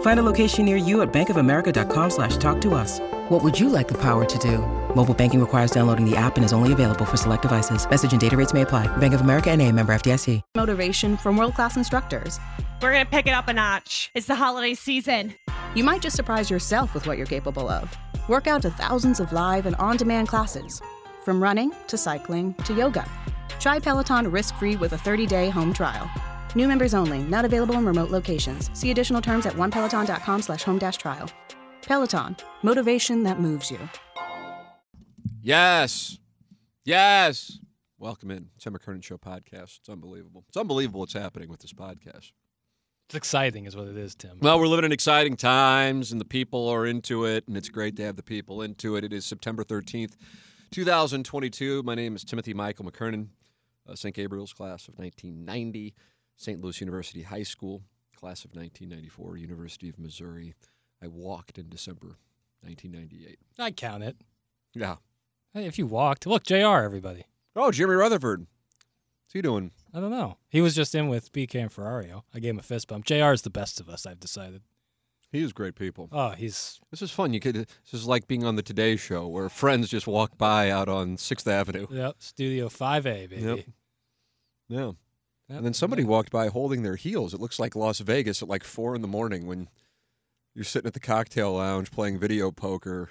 Find a location near you at bankofamerica.com slash talk to us. What would you like the power to do? Mobile banking requires downloading the app and is only available for select devices. Message and data rates may apply. Bank of America and a member FDIC. Motivation from world-class instructors. We're going to pick it up a notch. It's the holiday season. You might just surprise yourself with what you're capable of. Work out to thousands of live and on-demand classes. From running to cycling to yoga. Try Peloton risk-free with a 30-day home trial. New members only, not available in remote locations. See additional terms at onepeloton.com slash home dash trial. Peloton, motivation that moves you. Yes. Yes. Welcome in. Tim McKernan Show podcast. It's unbelievable. It's unbelievable what's happening with this podcast. It's exciting, is what it is, Tim. Well, we're living in exciting times, and the people are into it, and it's great to have the people into it. It is September 13th, 2022. My name is Timothy Michael McKernan, uh, St. Gabriel's class of 1990, St. Louis University High School, class of 1994, University of Missouri. I walked in December 1998. I count it. Yeah. Hey, if you walked, look, Jr. Everybody. Oh, Jimmy Rutherford. What's he doing? I don't know. He was just in with BK and Ferrario. I gave him a fist bump. Jr. is the best of us. I've decided. He is great people. Oh, he's. This is fun. You could. This is like being on the Today Show, where friends just walk by out on Sixth Avenue. Yep. Studio Five A, baby. Yep. Yeah. Yep. And then somebody walked by holding their heels. It looks like Las Vegas at like four in the morning when you're sitting at the cocktail lounge playing video poker,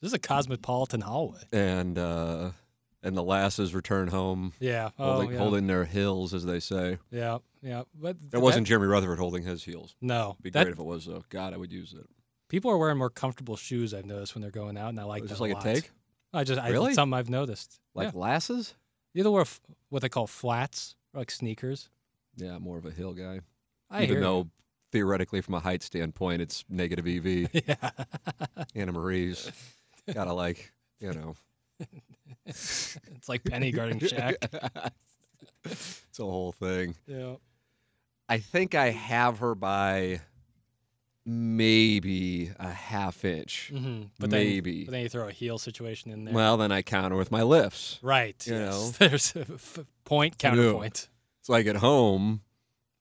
This is a cosmopolitan hallway. and uh, and the lasses return home Yeah. Oh, holding, yeah. holding their heels, as they say. Yeah. Yeah. But That wasn't Jeremy Rutherford holding his heels. No. Be That- great if it was though. God, I would use it. people are wearing more comfortable shoes. I've noticed when they're going out, and I like that this like a lot. take? I just I, Really? it's something I've noticed. Like yeah. lasses? you either wear f- what they call flats or like sneakers. Yeah, more of a hill guy. I Even hear though theoretically, from a height standpoint, it's negative EV. yeah. Anna Marie's gotta like, you know. it's like Penny guarding Shaq. it's a whole thing. yeah. I think I have her by maybe a half inch. hmm But Maybe. Then, but then you throw a heel situation in there. Well, then I counter with my lifts. right. you yes. know. There's a f- point counterpoint. It's like at home,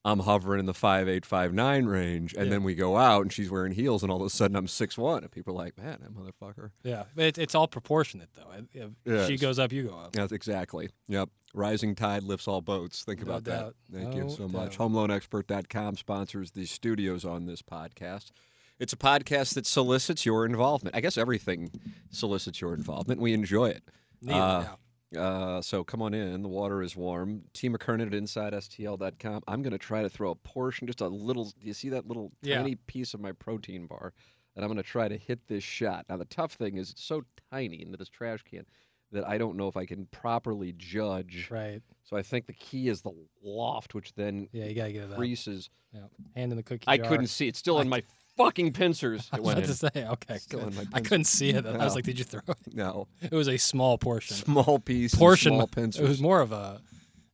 I'm hovering in the five eight five nine range, and Yeah. then we go out and she's wearing heels, and all of a sudden I'm six one, and people are like, "Man, that motherfucker." Yeah. But it, it's all proportionate though. If she goes up, you go up. That's exactly. Yep. Rising tide lifts all boats. Think No about doubt. that. Thank you No so much. doubt. HomeLoanExpert.com sponsors the studios on this podcast. It's a podcast that solicits your involvement. I guess everything solicits your involvement. We enjoy it. Neither, Uh, yeah. Uh, so come on in. The water is warm. T McKernan at InsideSTL.com. I'm going to try to throw a portion, just a little. Do you see that little Yeah. tiny piece of my protein bar? And I'm going to try to hit this shot. Now, the tough thing is it's so tiny into this trash can that I don't know if I can properly judge. Right. So I think the key is the loft, which then Yeah, you gotta get it up. creases. Yeah. Hand in the cookie I jar. couldn't see. It's still in my fucking pincers. I was went about in. to say, okay. Still in my I couldn't see it. I was like, did you throw it? No. It was a small portion. Small piece. and portion. Small It was more of a,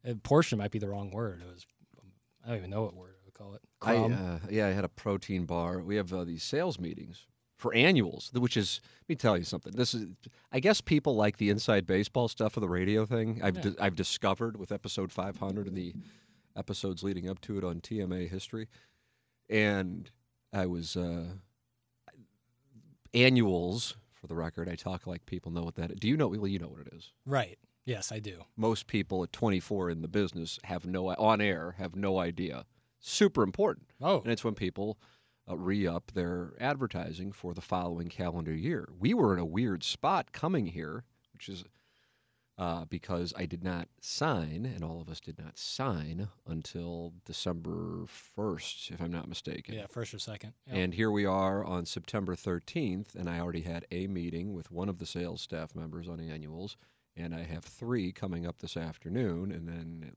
a portion might be the wrong word. It was I don't even know what word I would call it. I, Crumb. uh, yeah, I had a protein bar. We have uh, these sales meetings for annuals, which is let me tell you something. This is, I guess, people like the inside baseball stuff of the radio thing. I've Yeah. di- I've discovered with episode 500 and the episodes leading up to it on TMA history, and I was uh, annuals. For the record, I talk like people know what that is. Do you know? Well, you know what it is. right. Yes, I do. most people at 24 in the business have no on air have no idea. Super important, Oh, and it's when people uh, re-up their advertising for the following calendar year. We were in a weird spot coming here, which is uh, because I did not sign, and all of us did not sign until December 1st, if I'm not mistaken. Yeah, first or second. Yep. And here we are on September 13th, and I already had a meeting with one of the sales staff members on annuals, and I have three coming up this afternoon, and then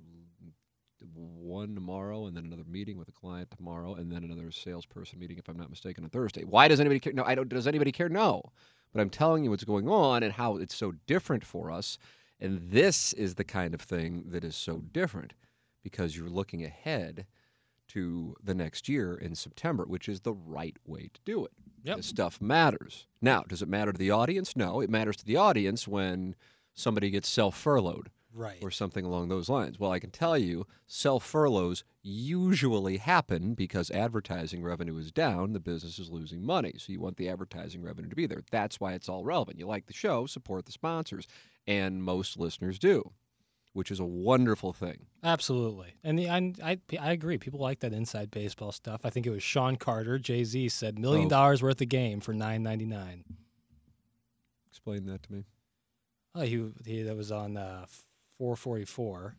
one tomorrow, and then another meeting with a client tomorrow, and then another salesperson meeting, if I'm not mistaken, on Thursday. Why does anybody care? No, I don't. Does anybody care? No. But I'm telling you what's going on and how it's so different for us. And this is the kind of thing that is so different because you're looking ahead to the next year in September, which is the right way to do it. Yep. This stuff matters. Now, does it matter to the audience? No, it matters to the audience when somebody gets self furloughed right. or something along those lines. Well, I can tell you, self furloughs usually happen because advertising revenue is down, the business is losing money. So you want the advertising revenue to be there. That's why it's all relevant. You like the show, support the sponsors. And most listeners do, which is a wonderful thing. Absolutely, and the, I, I I agree. People like that inside baseball stuff. I think it was Shawn Carter, Jay Z said million Oh. dollars worth of game for nine ninety nine. Explain that to me. Oh, he, he that was on uh, four forty four,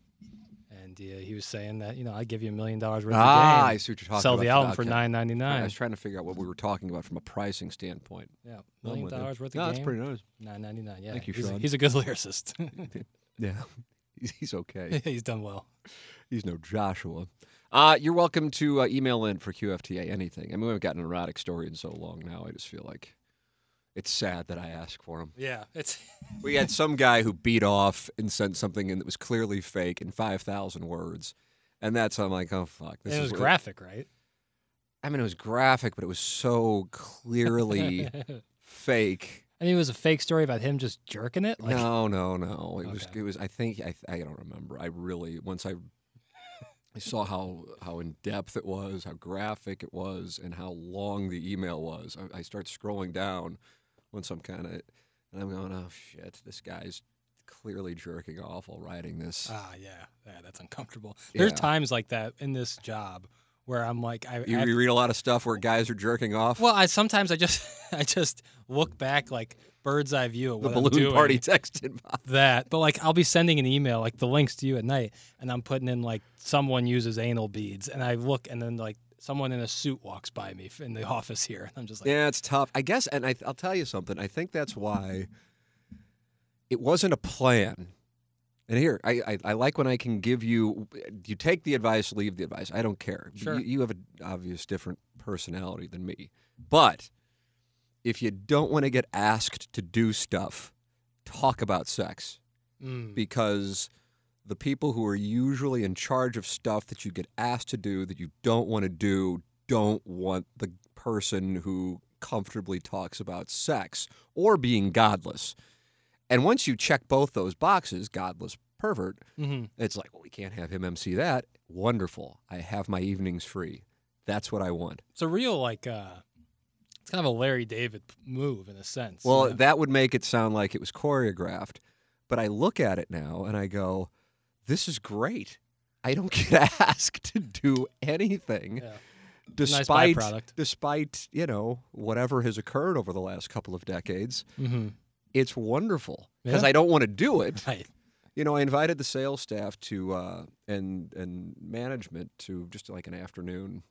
and uh, he was saying that you know I give you a million dollars worth Ah, of I see what you're talking sell about. the album for Okay. nine ninety I was trying to figure out what we were talking about from a pricing standpoint. Yeah, million dollars worth No, of that's pretty nice. Nine ninety nine. Yeah, Thank you, he's, Sean. he's a good lyricist. Yeah, he's, he's okay. he's done well. He's no Joshua. Uh, you're welcome to uh, email in for QFTA anything. I mean, we haven't gotten an erotic story in so long now. I just feel like it's sad that I ask for them. Yeah, it's We had some guy who beat off and sent something in that was clearly fake in 5,000 words. And that's, I'm like, oh, fuck. This it is was graphic, right? I mean, it was graphic, but it was so clearly fake. I mean, it was a fake story about him just jerking it. Like, no, no, no. It was. It was. I think. I. I don't remember. I really. Once I. I saw how how in depth it was, how graphic it was, and how long the email was. I, I start scrolling down once I'm kind of, and I'm going, oh shit, this guy's clearly jerking off while writing this. Ah, yeah, yeah, that's uncomfortable. There's Yeah. times like that in this job where I'm like, I, you, I you read a lot of stuff where guys are jerking off. well, I sometimes I just I just look back like bird's eye view the what I'm balloon party texted that, but like I'll be sending an email like the links to you at night, and I'm putting in like someone uses anal beads, and I look, and then like someone in a suit walks by me in the office here, I'm just like, Yeah, it's tough. I guess, and I, I'll tell you something. I think that's why it wasn't a plan. And here, I, I, I like when I can give you, you take the advice, leave the advice. I don't care. Sure. You, you have an obvious different personality than me. But if you don't want to get asked to do stuff, talk about sex mm, because the people who are usually in charge of stuff that you get asked to do that you don't want to do don't want the person who comfortably talks about sex or being godless. And once you check both those boxes, godless pervert, mhm. it's like, well, we can't have him MC that. Wonderful. I have my evenings free. That's what I want. it's a real like uh, it's kind of a Larry David move in a sense. Well, know? that would make it sound like it was choreographed. But I look at it now and I go, this is great. I don't get asked to do anything Yeah. despite byproduct. despite, you know, whatever has occurred over the last couple of decades. Mhm. It's wonderful because Yeah. I don't want to do it. right. You know, I invited the sales staff to uh, and and management to just like an afternoon.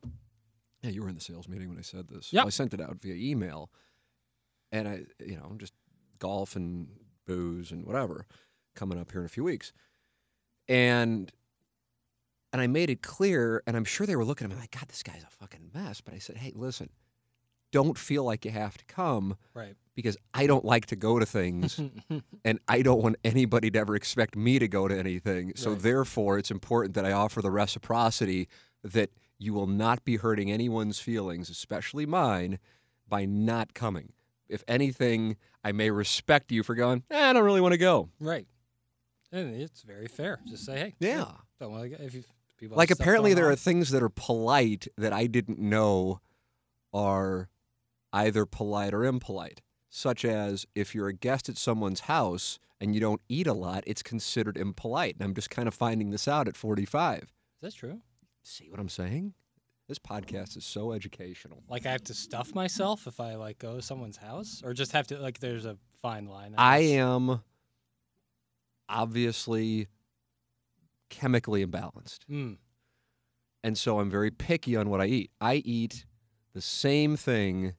Yeah, you were in the sales meeting when I said this. Yep. I sent it out via email, and I, you know, just golf and booze and whatever coming up here in a few weeks, and and I made it clear, and I'm sure they were looking at me like, God, this guy's a fucking mess. But I said, Hey, listen, don't feel like you have to come Right. because I don't like to go to things and I don't want anybody to ever expect me to go to anything. So Right. therefore, it's important that I offer the reciprocity that you will not be hurting anyone's feelings, especially mine, by not coming. If anything, I may respect you for going. Eh, I don't really want to go. right. And it's very fair. Just say, hey, Yeah. don't want to. If you people Like apparently there are things that are polite that I didn't know are either polite or impolite. Such as if you're a guest at someone's house and you don't eat a lot, it's considered impolite. And I'm just kind of finding this out at 45. Is that true? See what I'm saying? This podcast is so educational. Like I have to stuff myself if I like go to someone's house, or just have to like there's a fine line. I guess? am obviously chemically imbalanced. Mm. And so I'm very picky on what I eat. I eat the same thing.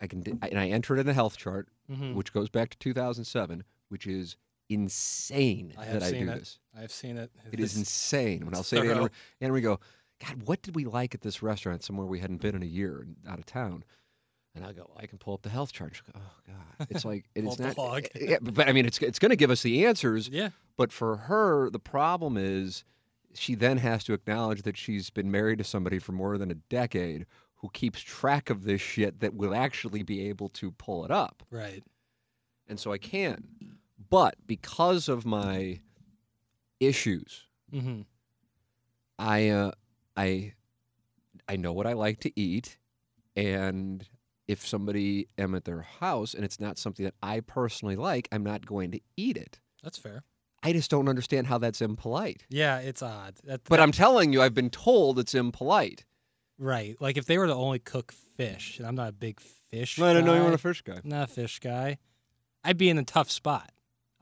I can, and I enter it in a health chart, hmm which goes back to 2007, which is insane I that I do it. this. I've seen it. It is insane. When I'll say to thorough. We go, God, what did we like at this restaurant somewhere we hadn't been in a year out of town? And I go, I can pull up the health chart. Go, oh God, it's like it's not. log. yeah, but I mean, it's it's going to give us the answers. Yeah. But for her, the problem is she then has to acknowledge that she's been married to somebody for more than a decade who keeps track of this shit that will actually be able to pull it up. Right. And so I can. But because of my issues, hmm I uh, I I know what I like to eat, and if somebody am at their house and it's not something that I personally like, I'm not going to eat it. That's fair. I just don't understand how that's impolite. Yeah, it's odd. That, But that- I'm telling you, I've been told it's impolite. right. Like if they were to only cook fish, and I'm not a big fish. I didn't know you guy, were a fish guy. Not a fish guy. I'd be in a tough spot.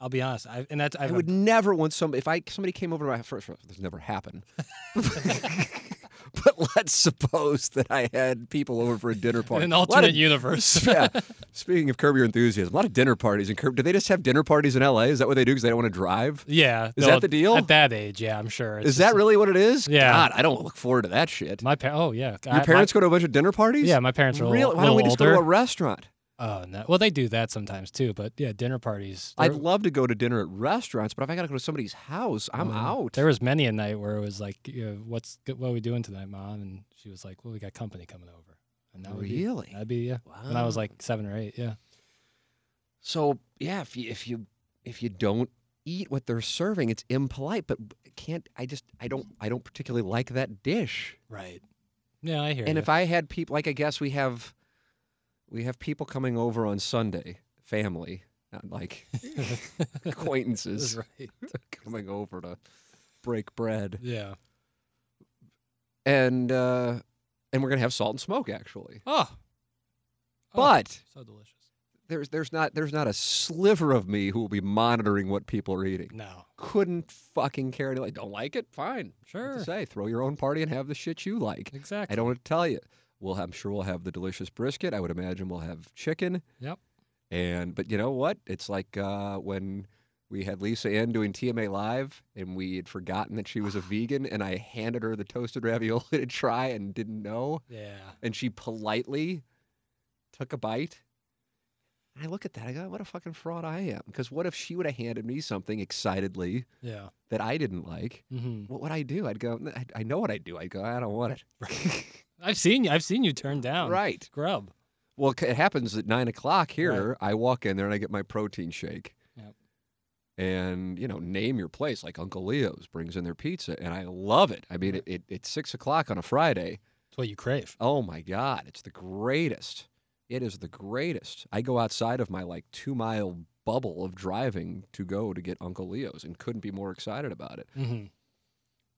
I'll be honest. I, and that's I I've, would never want some if I somebody came over to my first. This never happened. but let's suppose that I had people over for a dinner party. in an A lot of- alternate universe. yeah. Speaking of Curb Your Enthusiasm, a lot of dinner parties in Curb. Do they just have dinner parties in L.A.? Is that what they do because they don't want to drive? yeah. Is no, that the deal? At that age, yeah, I'm sure. It's Is that really what it is? Yeah. God, I don't look forward to that shit. my parents? Oh yeah. Your parents go to a bunch of dinner parties? Yeah, my parents are a really. little- Why don't we just go to a restaurant? Oh no. Well, they do that sometimes too. But yeah, dinner parties. I'd love to go to dinner at restaurants, but if I got to go to somebody's house, I'm uh, out. There was many a night where it was like, you know, "What's what are we doing tonight, mom?" And she was like, "Well, we got company coming over." And that would be- Really? that'd be yeah. When I was like seven or eight, yeah. So yeah, if you if you if you don't eat what they're serving, it's impolite. But can't I just I don't I don't particularly like that dish. Right. Yeah, I hear. And ya. if I had people like I guess we have we have people coming over on Sunday, family, not like acquaintances right. coming over to break bread. Yeah. And uh and we're gonna have salt and smoke actually. Oh. Oh, But so delicious. there's there's not there's not a sliver of me who will be monitoring what people are eating. No. Couldn't fucking care don't like it? Fine. Sure. say throw your own party and have the shit you like. Exactly. I don't want to tell you. We'll I'm sure we'll have the delicious brisket. I would imagine we'll have chicken. Yep. And but you know what? It's like uh, when we had Lisa Ann doing TMA live, and we had forgotten that she was a vegan, and I handed her the toasted ravioli to try and didn't know, Yeah. and she politely took a bite. And I look at that, I go, "What a fucking fraud I am!" Because what if she would have handed me something excitedly Yeah. that I didn't like? hmm What would I do? I'd go, I, I know what I'd do. I'd go, I don't want it. I've seen you. I've seen you turn down. right. Grub. Well, it happens at nine o'clock here. I walk in there and I get my protein shake. Yep. And you know, name your place like Uncle Leo's brings in their pizza, and I love it. I mean, it, it, it's six o'clock on a Friday. It's what you crave. Oh my God, it's the greatest. It is the greatest. I go outside of my like two mile bubble of driving to go to get Uncle Leo's, and couldn't be more excited about it. hmm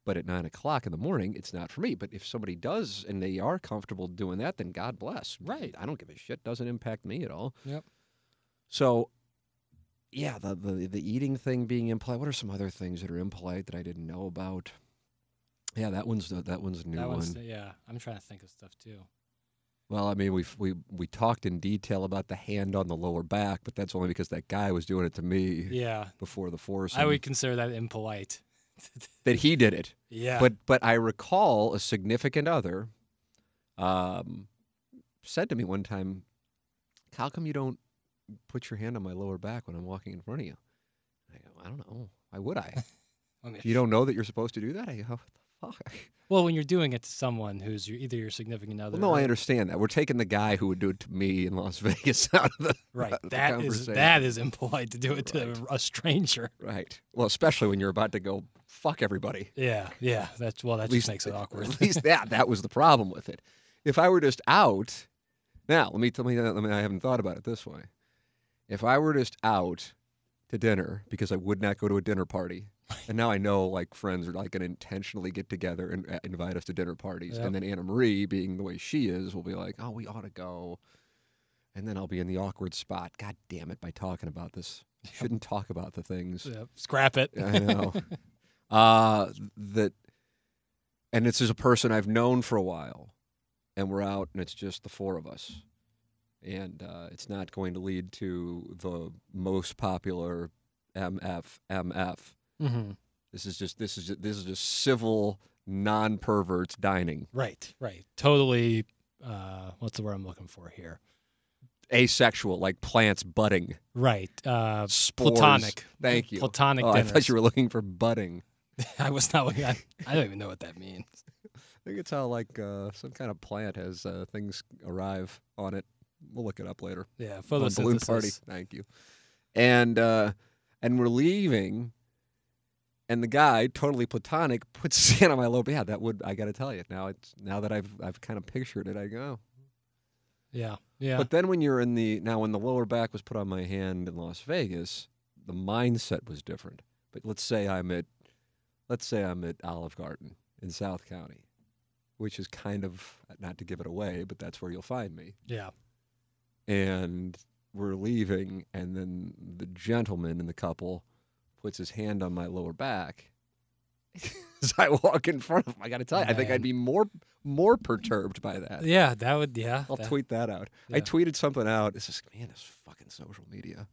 But at nine o'clock in the morning, it's not for me. But if somebody does and they are comfortable doing that, then God bless. Right. I don't give a shit. Doesn't impact me at all. Yep. So, yeah, the, the the eating thing being impolite. What are some other things that are impolite that I didn't know about? Yeah, that one's the, that one's a new that one. one's yeah. I'm trying to think of stuff too. Well, I mean, we we we talked in detail about the hand on the lower back, but that's only because that guy was doing it to me Yeah. before the force. I would consider that impolite. that he did it. Yeah. But but I recall a significant other um, said to me one time, "How come you don't put your hand on my lower back when I'm walking in front of you?" I go, "I don't know. Why would I? You don't know that you're supposed to do that?" I go, "What the fuck?" well, when you're doing it to someone who's your, either your significant other. Well, no, or- I understand that. We're taking the guy who would do it to me in Las Vegas out of the Right. of the That is that is impolite to do it to Right. a stranger. right. Well, especially when you're about to go fuck everybody. Yeah. Yeah. That's well. That At just least- makes it awkward. At least that that was the problem with it. If I were just out, now let me tell me. Let me. I haven't thought about it this way. If I were just out to dinner because I would not go to a dinner party, and now I know like friends are like going to intentionally get together and uh, invite us to dinner parties, Yep. and then Anna Marie, being the way she is, will be like, "Oh, we ought to go," and then I'll be in the awkward spot. God damn it! By talking about this, Shouldn't talk about the things. Yep. Scrap it. I know. uh, that, and this is a person I've known for a while, and we're out, and it's just the four of us, and uh, it's not going to lead to the most popular MF MF. Hmm This is just this is just, this is just civil non perverts dining. Right. Right. Totally. Uh, what's the word I'm looking for here? Asexual, like plants budding. Right. Uh, Spores. platonic. Thank you. Platonic Oh, I thought you were looking for budding. I was not looking at. I don't even know what that means. I think it's how like uh, some kind of plant has uh, things arrive on it. We'll look it up later. Yeah. On Photosynthesis. balloon party. Thank you. And uh, and we're leaving, and the guy, totally platonic, puts his hand on my lobe. Yeah, that would I got to tell you now. It's now that I've I've kind of pictured it. I go. Yeah. Yeah. But then when you're in the now when the lower back was put on my hand in Las Vegas, the mindset was different. But let's say I'm at let's say I'm at Olive Garden in South County, which is kind of not to give it away, but that's where you'll find me. yeah. And we're leaving and then the gentleman and the couple puts his hand on my lower back. As I walk in front of him, I got to tell you, I think I'd be more more perturbed by that. Yeah. That would. Yeah. I'll that- tweet that out. I tweeted something out. It's just man, this fucking social media.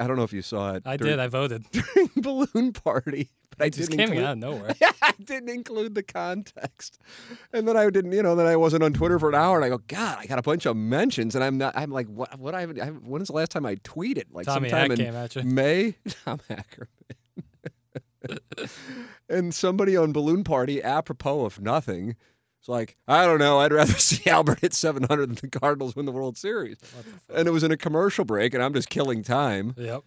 I don't know if you saw it. I during, did. I voted. during balloon party, but I just didn't came include. out of nowhere. I didn't include the context, and then I didn't. You know, then I wasn't on Twitter for an hour, and I go, God, I got a bunch of mentions, and I'm not. I'm like, what? What? I haven't. I haven't when is the last time I tweeted? Like Tommy sometime Hack in came at you. May. Tom Ackerman. and somebody on Balloon Party, apropos of nothing, it's like, I don't know, I'd rather see Albert hit 700 than the Cardinals win the World Series. And it was in a commercial break, and I'm just killing time. Yep.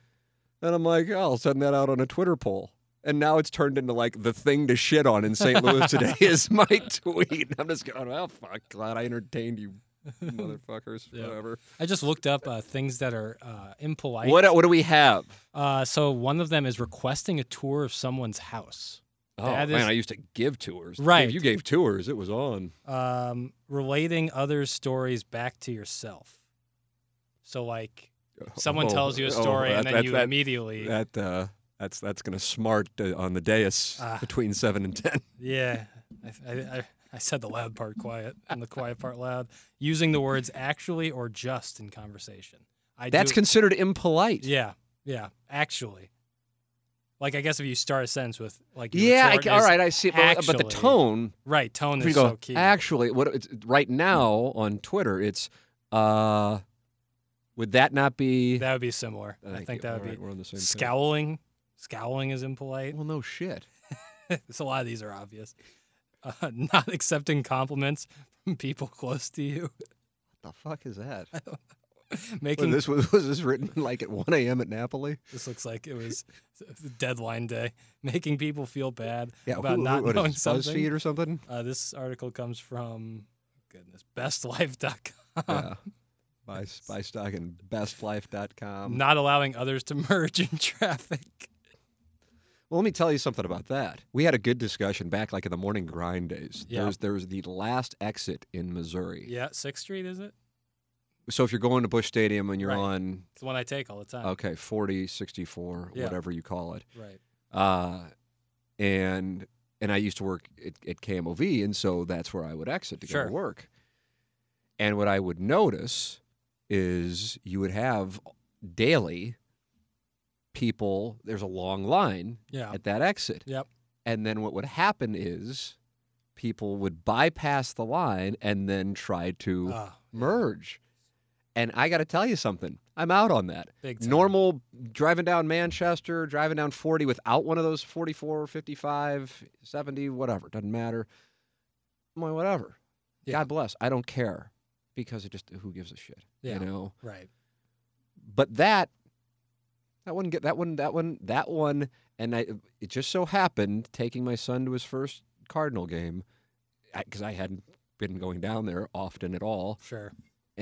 And I'm like, oh, I'll send that out on a Twitter poll. And now it's turned into like the thing to shit on in St. Louis today is my tweet. I'm just going, well, fuck, glad I entertained you, motherfuckers. Yeah. Whatever. I just looked up uh, things that are uh, impolite. What, what do we have? Uh, so one of them is requesting a tour of someone's house. Oh, man, is- I used to give tours. Right. If you gave tours, it was on. Um, relating others' stories back to yourself. So like someone Oh, tells you a oh, story that- and then that- you that- immediately That uh, that's that's gonna smart uh, on the dais Ah. between seven and ten. yeah. I, I, I, I said the loud part quiet and the quiet part loud. Using the words actually or just in conversation. I That's do, considered impolite. yeah yeah actually. Like I guess if you start a sentence with like Yeah, I, is- right, I see. But, but the tone, right tone is go, so key. actually, what it's, right now on Twitter, it's uh, would that not be? that would be similar. I think that All would right, be we're on the same page. scowling. Scowling is impolite. Well, no shit. so a lot of these are obvious. Uh, not accepting compliments from people close to you. What the fuck is that? Making Was this, was, was this written like at one a.m. at Napoli? This looks like it was deadline day. Making people feel bad Yeah, about who, not who, knowing is something. BuzzFeed or something. Uh, this article comes from goodness bestlife.com. yeah. Buy, buy stock in bestlife.com. Not allowing others to merge in traffic. Well, let me tell you something about that. We had a good discussion back like in the morning grind days. Yeah. There's there's the last exit in Missouri. Yeah, Sixth Street is it? So if you're going to Busch Stadium and you're Right. on It's the one I take all the time. okay, 40, 64, Yeah. whatever you call it. Right. Uh and and I used to work at, at KMOV and so that's where I would exit to go to work. And what I would notice is you would have daily people there's a long line Yeah. at that exit. Yep. And then what would happen is people would bypass the line and then try to Ah, merge. And I got to tell you something. I'm out on that. Normal driving down Manchester, driving down 40 without one of those 44, 55, 70, whatever. Doesn't matter. I'm like, whatever. Yeah. God bless. I don't care because it just, who gives a shit? Yeah. You know? Right. but that that one get that one that one that one and I it just so happened taking my son to his first Cardinal game because I, hadn't been going down there often at all Sure.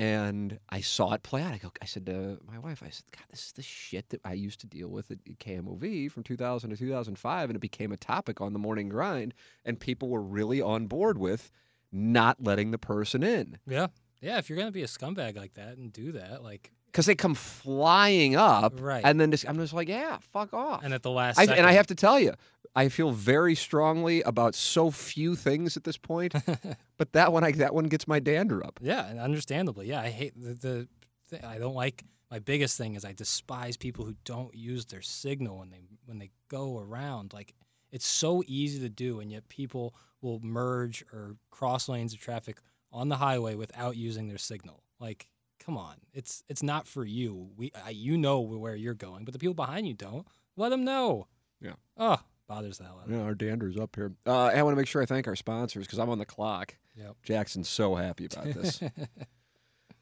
And I saw it play out. I go I said to my wife I said God this is the shit that I used to deal with at KMOV from 2000 to 2005 and it became a topic on the morning grind and people were really on board with not letting the person in. Yeah. Yeah. If you're gonna be a scumbag like that and do that, like because they come flying up, Right. And then just, I'm just like, yeah, fuck off. And at the last I, second, and I have to tell you, I feel very strongly about so few things at this point, but that one, I, that one gets my dander up. Yeah, and understandably, yeah, I hate the, the thing. I don't like my biggest thing is I despise people who don't use their signal when they when they go around. Like it's so easy to do, and yet people will merge or cross lanes of traffic on the highway without using their signal. Like, come on, it's it's not for you. We I, you know where you're going, but the people behind you don't. Let them know. Yeah. Oh, bothers the hell out of me. Yeah, our dander's up here. Uh, I want to make sure I thank our sponsors because I'm on the clock. Yep. Jackson's so happy about this.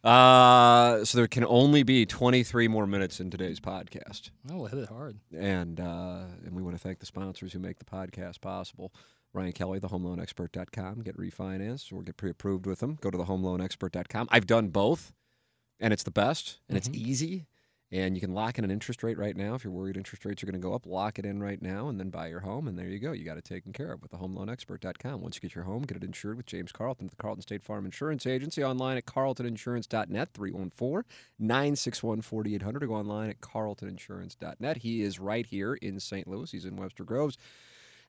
uh, so there can only be 23 more minutes in today's podcast. Oh, hit it hard. And uh, and we want to thank the sponsors who make the podcast possible. Ryan Kelly, the homeloanexpert.com. Get refinanced or get pre-approved with them. Go to the homeloanexpert.com. I've done both, and it's the best, and it's mm-hmm. easy. And you can lock in an interest rate right now. If you're worried interest rates are going to go up, lock it in right now and then buy your home. And there you go. You got it taken care of with the homeloanexpert.com. Once you get your home, get it insured with James Carlton at the Carlton State Farm Insurance Agency. Online at carltoninsurance.net, 314 961 4800. Or go online at carltoninsurance.net. He is right here in St. Louis. He's in Webster Groves.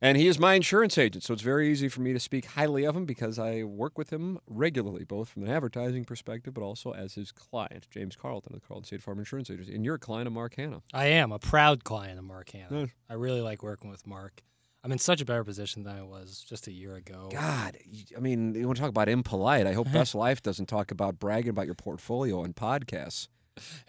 And he is my insurance agent, so it's very easy for me to speak highly of him because I work with him regularly, both from an advertising perspective, but also as his client, James Carlton of the Carlton State Farm Insurance Agency. And you're a client of Mark Hanna. I am a proud client of Mark Hanna. Nice. I really like working with Mark. I'm in such a better position than I was just a year ago. God, I mean, you want to talk about impolite. I hope Best Life doesn't talk about bragging about your portfolio on podcasts.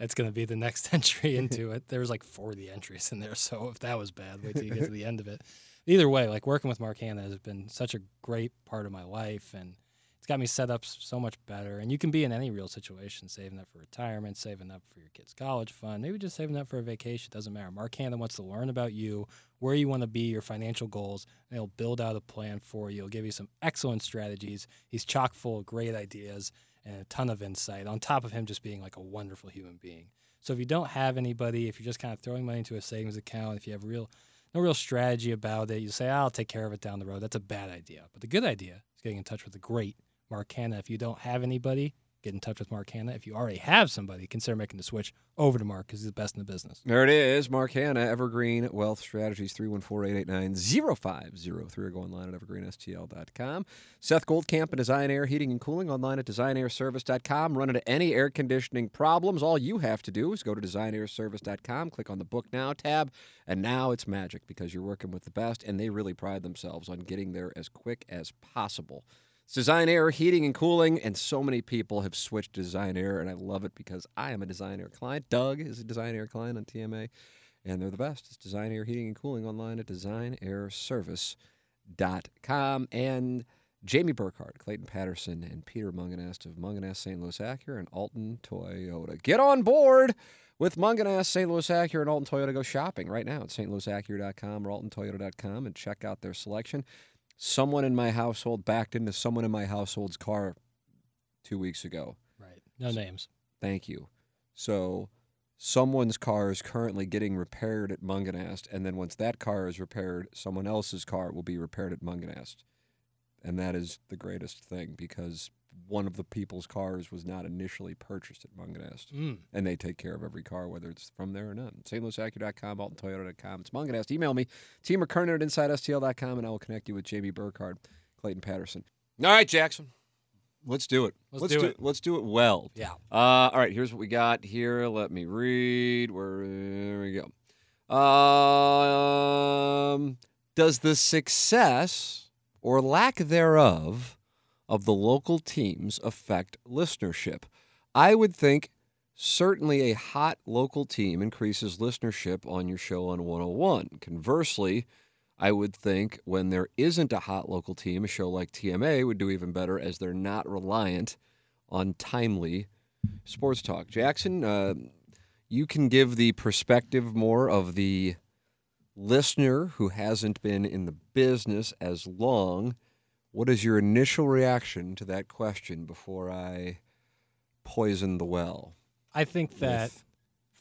It's going to be the next entry into it. There was like 40 entries in there, so if that was bad, wait till you get to the end of it. Either way, like working with Mark Hanna has been such a great part of my life, and it's got me set up so much better. And you can be in any real situation, saving up for retirement, saving up for your kid's college fund, maybe just saving up for a vacation. Doesn't matter. Mark Hanna wants to learn about you, where you want to be, your financial goals, and he'll build out a plan for you. He'll give you some excellent strategies. He's chock full of great ideas and a ton of insight, on top of him just being like a wonderful human being. So if you don't have anybody, if you're just kind of throwing money into a savings account, if you have real no real strategy about it, you say, ah, I'll take care of it down the road. That's a bad idea. But the good idea is getting in touch with the great Mark Hanna. If you don't have anybody, get in touch with Mark Hanna. If you already have somebody, consider making the switch over to Mark because he's the best in the business. There it is. Mark Hanna, Evergreen Wealth Strategies, 314-889-0503 or go online at evergreenstl.com. Seth Goldcamp and Design Air Heating and Cooling online at designairservice.com. Run into any air conditioning problems. All you have to do is go to designairservice.com, click on the Book Now tab, and now it's magic because you're working with the best, and they really pride themselves on getting there as quick as possible. It's Design Air Heating and Cooling, and so many people have switched to Design Air, and I love it because I am a Design Air client. Doug is a Design Air client on TMA, and they're the best. It's Design Air Heating and Cooling online at designairservice.com. And Jamie Burkhardt, Clayton Patterson, and Peter Mungenast of Mungenast St. Louis Acura and Alton Toyota. Get on board with Mungenast St. Louis Acura and Alton Toyota. Go shopping right now at stlouisacura.com or altontoyota.com and check out their selection. Someone in my household backed into someone in my household's car two weeks ago. Right. No names. Thank you. So, someone's car is currently getting repaired at Mungenast, and then once that car is repaired, someone else's car will be repaired at Mungenast. And that is the greatest thing because one of the people's cars was not initially purchased at Mungenast. Mm. And they take care of every car, whether it's from there or not. StLouisAcura.com, AltonToyota.com. It's Mungenast. Email me, Team McKernan at InsideSTL.com, and I will connect you with Jamie Burkhardt, Clayton Patterson. All right, Jackson. Let's do it. Let's do it. Let's do it well. Yeah. Uh, all right, here's what we got here. Let me read. Where there we go. Um, does the success or lack thereof of the local teams affect listenership? I would think certainly a hot local team increases listenership on your show on 101. Conversely, I would think when there isn't a hot local team, a show like TMA would do even better as they're not reliant on timely sports talk. Jackson, uh, you can give the perspective more of the listener who hasn't been in the business as long. What is your initial reaction to that question before I poison the well I think that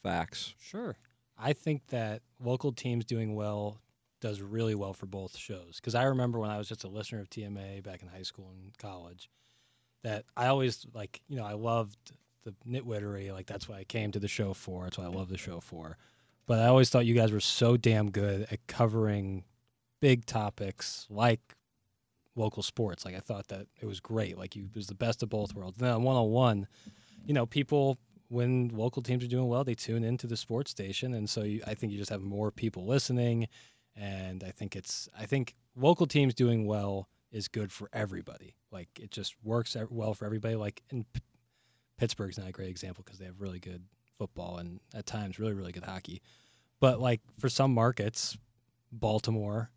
facts? Sure. I think that local teams doing well does really well for both shows. Because I remember when I was just a listener of TMA back in high school and college, that I always like, you know, I loved the nitwittery. Like that's what I came to the show for. That's what I love the show for. But I always thought you guys were so damn good at covering big topics like local sports. Like I thought that it was great. Like you it was the best of both worlds. Then one on one, you know, people when local teams are doing well, they tune into the sports station, and so you, I think you just have more people listening. And I think it's I think local teams doing well is good for everybody. Like it just works well for everybody. Like in P- Pittsburgh's not a great example because they have really good football and at times really really good hockey. But like for some markets, Baltimore,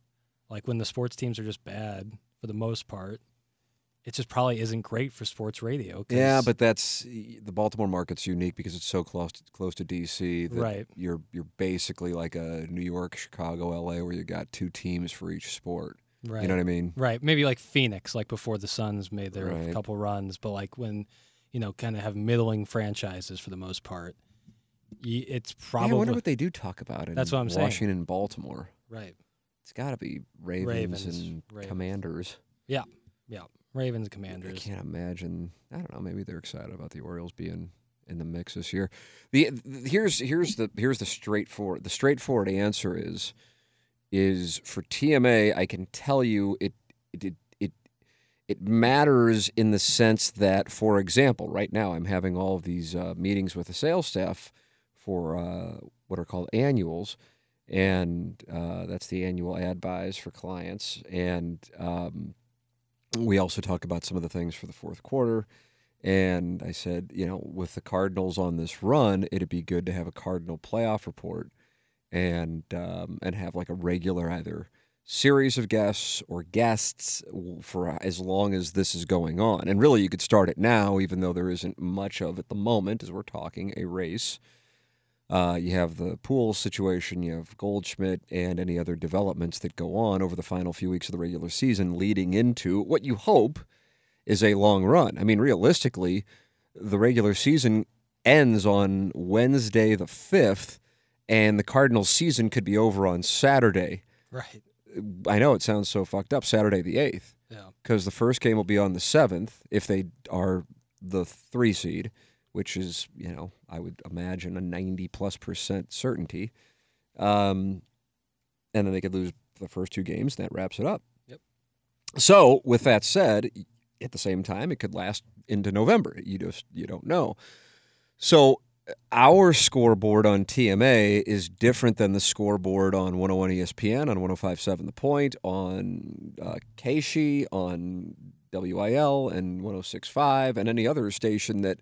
like when the sports teams are just bad for the most part, it just probably isn't great for sports radio. Yeah, but that's the Baltimore market's unique because it's so close close to DC that Right. you're you're basically like a New York, Chicago, LA where you got two teams for each sport. right. You know what I mean? Right. Maybe like Phoenix, like before the Suns made their Right. couple runs, but like when, you know, kind of have middling franchises for the most part, it's Yeah, probably I wonder what they do talk about in That's what I'm saying. Washington and Baltimore. right. It's got to be Ravens, Ravens, and Ravens. Commanders. Yeah. Yeah. Ravens, Commanders. I can't imagine. I don't know. Maybe they're excited about the Orioles being in the mix this year. The, the here's here's the here's the straightforward the straightforward answer is is for TMA. I can tell you it it it it, it matters in the sense that, for example, right now I'm having all of these uh, meetings with the sales staff for uh, what are called annuals. And uh, that's the annual ad buys for clients. And um, we also talk about some of the things for the fourth quarter. And I said, you know, with the Cardinals on this run, it'd be good to have a Cardinal playoff report and um, and have like a regular either series of guests or guests for as long as this is going on. And really, you could start it now, even though there isn't much of at the moment, as we're talking a race. Uh, you have the pool situation, you have Goldschmidt, and any other developments that go on over the final few weeks of the regular season, leading into what you hope is a long run. I mean, realistically, the regular season ends on Wednesday the 5th, and the Cardinals season could be over on Saturday. Right. I know it sounds so fucked up, Saturday the 8th, Yeah. because the first game will be on the 7th if they are the three seed, which is, you know, I would imagine a 90 plus percent certainty. Um, and then they could lose the first two games, and that wraps it up. Yep. So, with that said, at the same time, it could last into November. You just you don't know. So our scoreboard on TMA is different than the scoreboard on 101 ESPN, on 105.7 The Point, on uh, KSHE, on WIL, and 106.5, and any other station that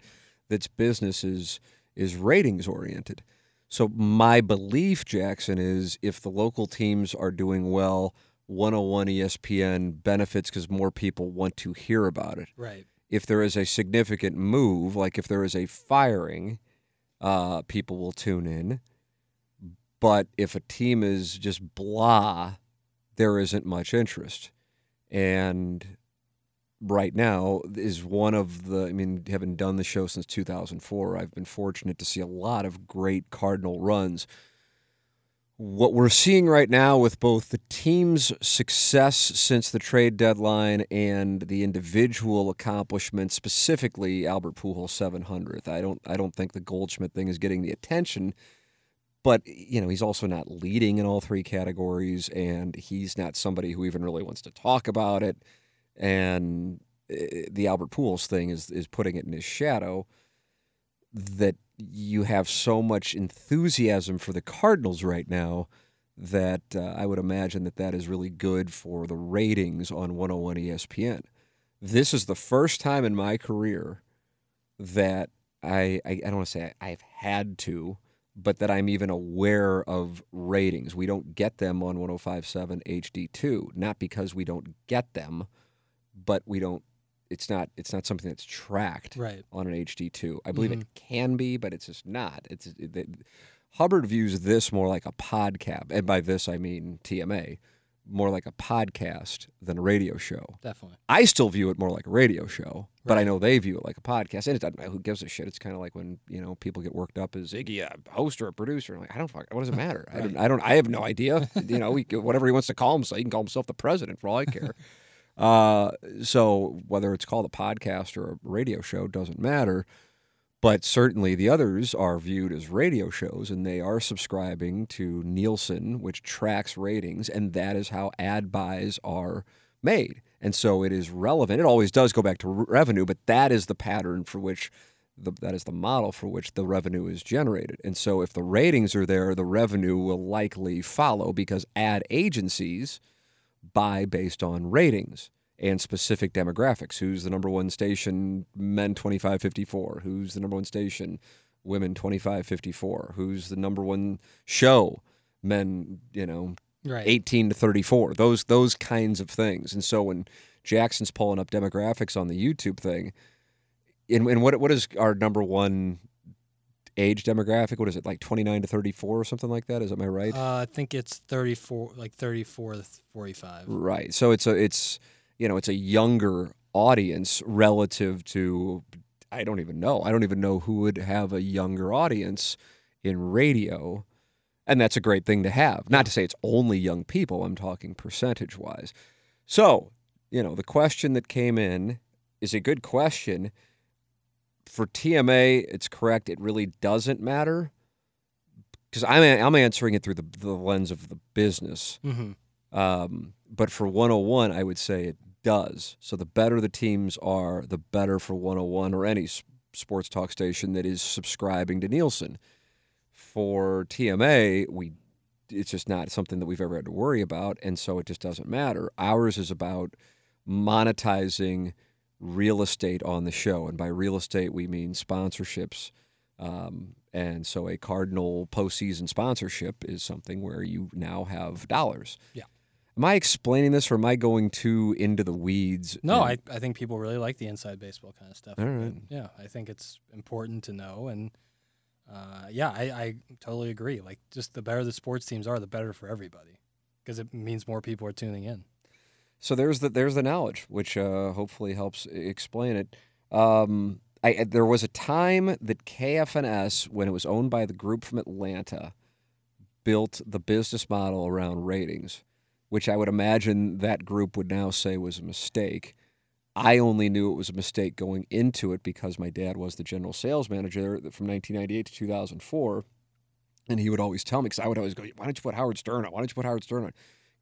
that's business is is ratings oriented. So my belief, Jackson, is if the local teams are doing well, 101 ESPN benefits because more people want to hear about it Right. if there is a significant move, like if there is a firing, uh, people will tune in. But if a team is just blah, there isn't much interest. And right now is one of the, I mean, having done the show since 2004, I've been fortunate to see a lot of great Cardinal runs what we're seeing right now with both the team's success since the trade deadline and the individual accomplishments, specifically Albert Pujols 700th. I don't I don't think the Goldschmidt thing is getting the attention, but you know he's also not leading in all three categories, and he's not somebody who even really wants to talk about it. And eh, the Albert Pujols thing is is putting it in his shadow. That you have so much enthusiasm for the Cardinals right now that uh, I would imagine that that is really good for the ratings on 101 ESPN. This is the first time in my career that I, I, I don't want to say I, I've had to, but that I'm even aware of ratings. We don't get them on 1057 HD2, not because we don't get them, but we don't. It's not. It's not something that's tracked Right. on an HD2. I believe it mm-hmm. can be, but it's just not. It's it, it- Hubbard views this more like a podcast, and by this I mean TMA, more like a podcast than a radio show. Definitely. I still view it more like a radio show, but I know they view it like a podcast. And it doesn't who gives a shit. It's kind of like when you know people get worked up as Iggy, a host or a producer. I'm like, I don't fuck. What does it matter? I don't. I don't. I have no idea. you know, he, whatever he wants to call himself, he can call himself the president for all I care. uh, so whether it's called a podcast or a radio show doesn't matter. But certainly the others are viewed as radio shows and they are subscribing to Nielsen, which tracks ratings, and that is how ad buys are made. And so it is relevant. It always does go back to re- revenue, but that is the pattern for which the, that is the model for which the revenue is generated. And so if the ratings are there, the revenue will likely follow because ad agencies buy based on ratings and specific demographics. Who's the number one station, men 25 54? Who's the number one station, women 25 54? Who's the number one show, men, you know, Right. 18 to 34 those those kinds of things and so when jackson's pulling up demographics on the youtube thing and, and what what is our number one age demographic what is it like 29 to 34 or something like that? Is am i right? Uh, I think it's 34, like 34 to 45. right. So it's a it's you know it's a younger audience relative to i don't even know. I don't even know who would have a younger audience in radio. And that's a great thing to have. Not to say it's only young people. I'm talking percentage wise so you know the question that came in is a good question for tma it's correct it really doesn't matter because I'm, I'm answering it through the, the lens of the business hmm um, but for 101, I would say it does. So the better the teams are, the better for 101 or any sports talk station that is subscribing to Nielsen. For TMA, we it's just not something that we've ever had to worry about, and so it just doesn't matter. Ours is about monetizing real estate on the show, and by real estate we mean sponsorships. Um, and so a Cardinal postseason sponsorship is something where you now have dollars. Yeah. Am I explaining this or am I going too into the weeds? No, And- I, I think people really like the inside baseball kind of stuff. All right. Yeah, I think it's important to know. And uh, yeah, I, I totally agree. Like, just the better the sports teams are, the better for everybody because it means more people are tuning in. So there's the there's the knowledge, which uh, hopefully helps explain it. Um, I, there was a time that KFNS, when it was owned by the group from Atlanta, built the business model around ratings, which I would imagine that group would now say was a mistake. I only knew it was a mistake going into it because my dad was the general sales manager from 1998 to 2004. And he would always tell me, because I would always go, Why don't you put Howard Stern on? Why don't you put Howard Stern on?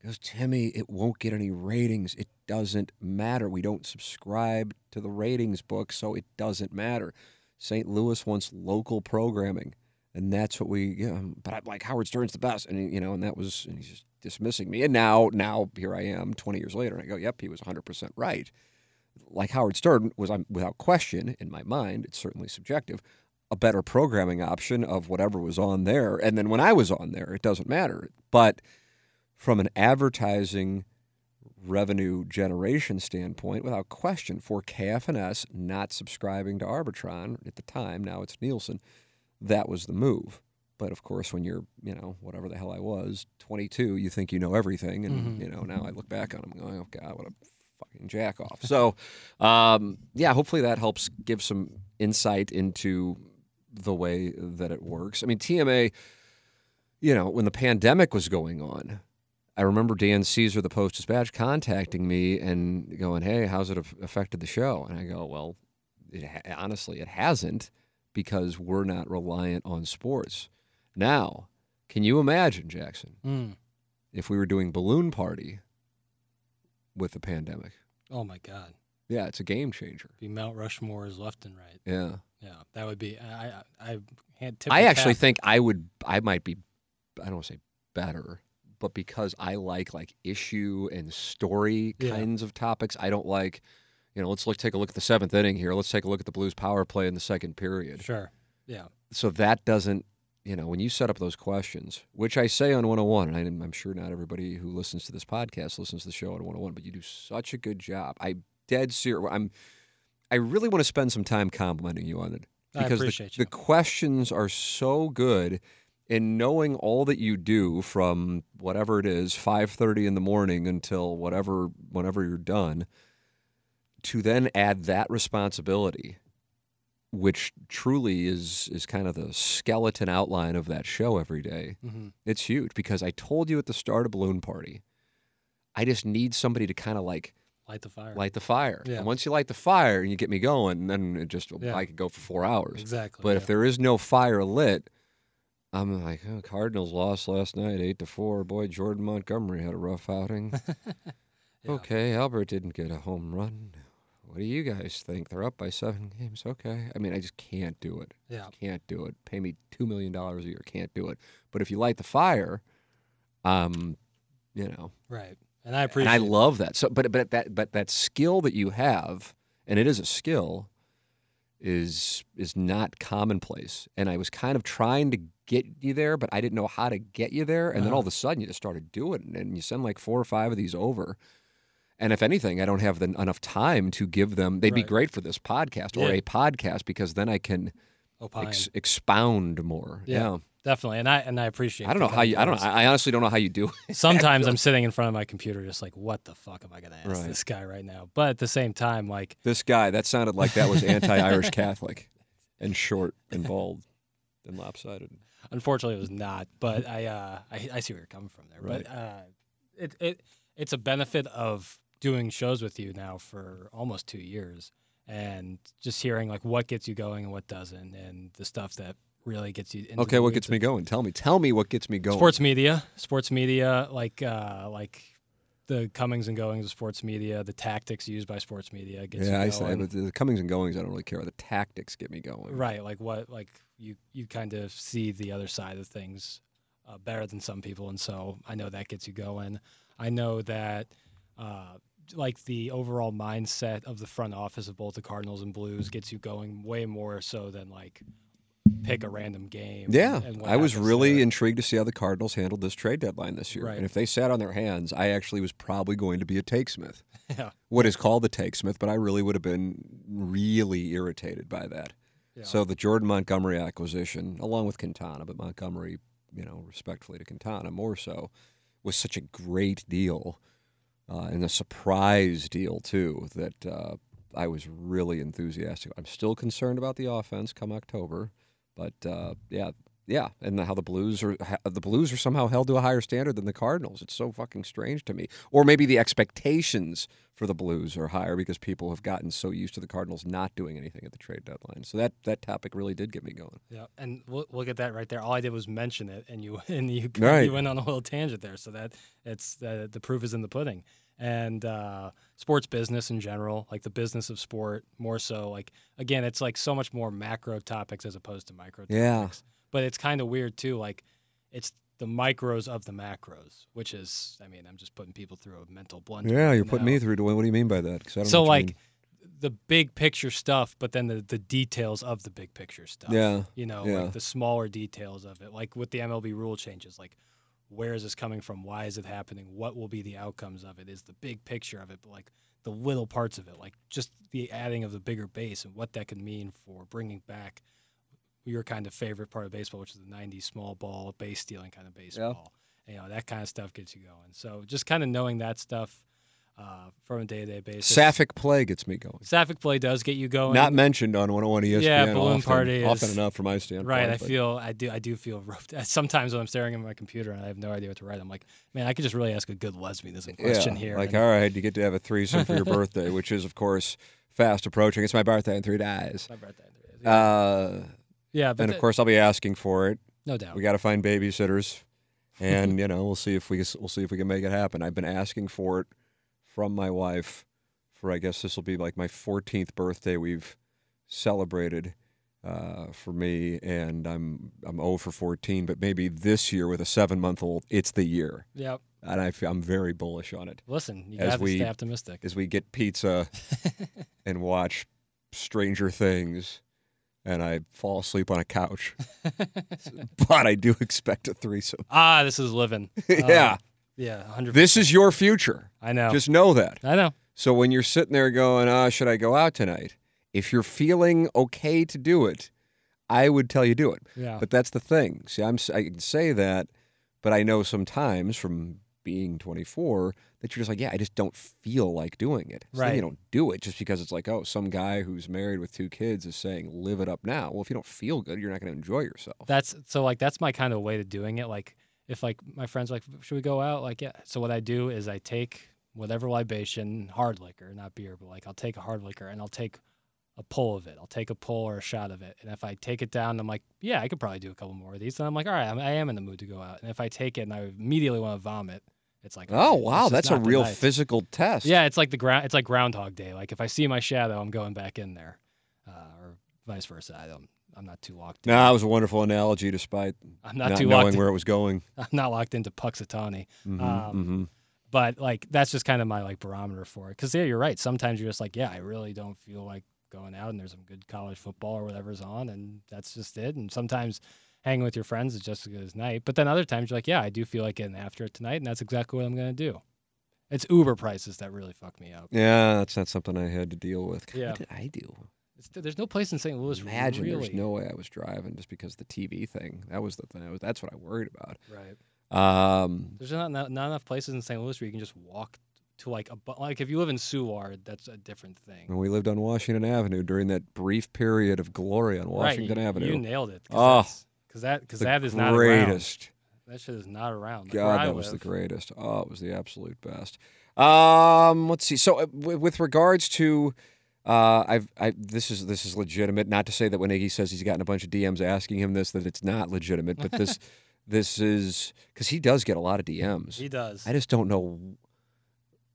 Goes, Timmy, it won't get any ratings. It doesn't matter. We don't subscribe to the ratings book, so it doesn't matter. St. Louis wants local programming, and that's what we. You um, know, but I'm like Howard Stern's the best, and you know, and that was, and he's just dismissing me. And now, now here I am, 20 years later, and I go, yep, he was 100 percent right. Like Howard Stern was, I'm without question in my mind. It's certainly subjective. A better programming option of whatever was on there, and then when I was on there, it doesn't matter. But from an advertising revenue generation standpoint, without question, for KFNS not subscribing to Arbitron at the time, now it's Nielsen, that was the move. But of course, when you're, you know, whatever the hell I was, 22, you think you know everything. And, you know, now I look back on them going, oh, God, what a fucking jack off. So, um, yeah, hopefully that helps give some insight into the way that it works. I mean, TMA, you know, when the pandemic was going on, I remember Dan Caesar, the Post Dispatch, contacting me and going, "Hey, how's it affected the show?" And I go, "Well, it ha- honestly, it hasn't because we're not reliant on sports." Now, can you imagine, Jackson, Mm. if we were doing balloon party with the pandemic? Oh my God, Yeah, it's a game changer. be Mount Rushmore is left and right. Yeah, Yeah, that would be. I I, I had. I actually think I would. I might be. I don't want to say better, but because I like like issue and story Yeah. kinds of topics, I don't like. You know, let's look take a look at the seventh inning here. Let's take a look at the Blues power play in the second period. Sure. Yeah. So that doesn't. You know, when you set up those questions, which I say on 101, and I'm, I'm sure not everybody who listens to this podcast listens to the show on 101, but you do such a good job. I dead serious. I'm. I really want to spend some time complimenting you on it because the, the questions are so good and knowing all that you do from whatever it is 5.30 in the morning until whatever whenever you're done to then add that responsibility which truly is is kind of the skeleton outline of that show every day hmm it's huge because i told you at the start of balloon party i just need somebody to kind of like Light the fire. light the fire. Yeah. And once you light the fire and you get me going, then it just Yeah. I could go for four hours. Exactly. But yeah. if there is no fire lit, I'm like, oh, Cardinals lost last night, eight to four. Boy, Jordan Montgomery had a rough outing. Yeah. Okay, Albert didn't get a home run. What do you guys think? They're up by seven games. Okay. I mean, I just can't do it. Yeah. Can't do it. Pay me two million dollars a year. Can't do it. But if you light the fire, um, you know, Right. And I appreciate and I love that. So, but but that but that skill that you have, and it is a skill, is is not commonplace. And I was kind of trying to get you there, but I didn't know how to get you there. And then all uh-huh. of a sudden, you just started doing it, and you send like four or five of these over. And if anything, I don't have the, enough time to give them. They'd be great for this podcast or Yeah. a podcast because then I can ex- expound more. Yeah. Yeah. Definitely. And I and I appreciate I don't know how you. I don't. I honestly don't know how you do it. Sometimes I'm sitting in front of my computer just like, what the fuck am I gonna ask Right. this guy right now? But at the same time, like This guy, that sounded like that was anti-Irish Catholic, and short and bald and lopsided. Unfortunately, it was not. But I, uh, I, I see where you're coming from there. Right. But uh, it, it, it's a benefit of doing shows with you now for almost two years, and just hearing like what gets you going and what doesn't, and the stuff that really gets you. Into Okay, what gets of- me going? Tell me. Tell me what gets me going. Sports media, sports media, like uh, like the comings and goings of sports media, the tactics used by sports media gets Yeah, I say, but the comings and goings, I don't really care. The tactics get me going. Right, like what, like you you kind of see the other side of things uh, better than some people, and so I know that gets you going. I know that, uh, like the overall mindset of the front office of both the Cardinals and Blues gets you going way more so than like pick a random game. Yeah, I was really there. intrigued to see how the Cardinals handled this trade deadline this year. Right. And if they sat on their hands, I actually was probably going to be a takesmith. yeah, What is called the takesmith, but I really would have been really irritated by that. So the Jordan Montgomery acquisition, along with Quintana, but Montgomery, you know, respectfully to Quintana more so, was such a great deal uh, and a surprise deal too that uh, I was really enthusiastic. I'm still concerned about the offense come October, but uh, yeah, yeah, and how the Blues are the Blues are somehow held to a higher standard than the Cardinals. It's so fucking strange to me. Or maybe the expectations for the Blues are higher because people have gotten so used to the Cardinals not doing anything at the trade deadline. So that that topic really did get me going. Yeah, and we'll, we'll get that right there. All I did was mention it, and you and you Right. you went on a little tangent there. So that it's uh, the proof is in the pudding. And uh, sports business in general, like the business of sport, more so. Like again, it's like so much more macro topics as opposed to micro Yeah. But it's kind of weird too. Like it's the micros of the macros, which is, I mean, I'm just putting people through a mental blunder. Yeah, right you're putting me through. What do you mean by that? 'Cause I don't So like the big picture stuff, but then the, the details of the big picture stuff. Yeah, You know, yeah. like the smaller details of it. Like with the MLB rule changes, like where is this coming from? Why is it happening? What will be the outcomes of it? Is the big picture of it, but like the little parts of it, like just the adding of the bigger base and what that could mean for bringing back your kind of favorite part of baseball, which is the 90s small ball, base stealing kind of baseball. You know, that kind of stuff gets you going. So just kind of knowing that stuff uh, from a day to day basis. Sapphic play gets me going. Sapphic play does get you going. Not mentioned on 101 ESPN. Yeah, balloon often, party often enough from my standpoint. Right, I but- feel I do I do feel roped. Sometimes when I'm staring at my computer and I have no idea what to write, I'm like, man, I could just really ask a good lesbianism question yeah, here. Like, and- all right, you get to have a threesome for your birthday, which is, of course, fast approaching. It's my birthday in three days. my birthday. in three Uh, yeah, but and of th- course, I'll be asking for it. no doubt. We got to find babysitters, and you know, we'll see if we we'll see if we can make it happen. I've been asking for it from my wife for I guess this will be like my 14th birthday we've celebrated uh, for me, and I'm I'm 0 for 14, but maybe this year with a seven month old, it's the year, Yep. and I feel, I'm very bullish on it. Listen, you As got to we- stay optimistic. As we get pizza and watch Stranger Things. And I fall asleep on a couch, but I do expect a threesome. ah, this is living. yeah, Uh, yeah, hundred. this is your future. I know. Just know that. I know. So when you're sitting there going, "Ah, should I go out tonight?" If you're feeling okay to do it, I would tell you do it. Yeah. But that's the thing. See, I'm I can say that, but I know sometimes from being 24 that you're just like, yeah, I just don't feel like doing it. So Right. you don't do it just because it's like, oh, some guy who's married with two kids is saying, live it up now. Well, if you don't feel good, you're not going to enjoy yourself. That's so like that's my kind of way to doing it. Like if like my friends are like, should we go out? Like yeah. So what I do is I take whatever libation, hard liquor, not beer, but like I'll take a hard liquor and I'll take a pull of it. I'll take a pull or a shot of it. And if I take it down, I'm like, yeah, I could probably do a couple more of these. And I'm like, all right, I'm, I am in the mood to go out. And if I take it and I immediately want to vomit, it's like, Oh right, wow, that's a real physical test. Yeah, it's like the ground. It's like Groundhog Day. Like if I see my shadow, I'm going back in there, uh, or vice versa. I don't. I'm not too locked. in. No, that was a wonderful analogy, despite I'm not, not too knowing locked. In, where it was going. I'm not locked into Punxsutawney. Mhm, Um, mhm. but like that's just kind of my like barometer for it because yeah you're right sometimes you're just like yeah i really don't feel like going out and there's some good college football or whatever's on and that's just it and sometimes hanging with your friends is just as good as night but then other times you're like yeah i do feel like getting after it tonight and that's exactly what i'm going to do it's uber prices that really fuck me up Yeah, that's not something I had to deal with. God, Yeah. What did I do? it's, there's no place in st louis Imagine really there's no way I was driving just because the TV thing. That was the thing. I was, that's what I worried about. right Um, there's not, not not enough places in st louis where you can just walk to like a like if you live in Soulard that's a different thing when we lived on Washington Avenue during that brief period of glory on Washington right, you, Avenue. you nailed it Oh, because that because that is not around. greatest. That shit is not around. Like God, that was the greatest. Oh, it was the absolute best. Um, let's see. So, uh, w- with regards to, uh, I've, I this is this is legitimate. Not to say that when Iggy says he's gotten a bunch of DMs asking him this, that it's not legitimate. But this, this is because he does get a lot of DMs. He does. I just don't know,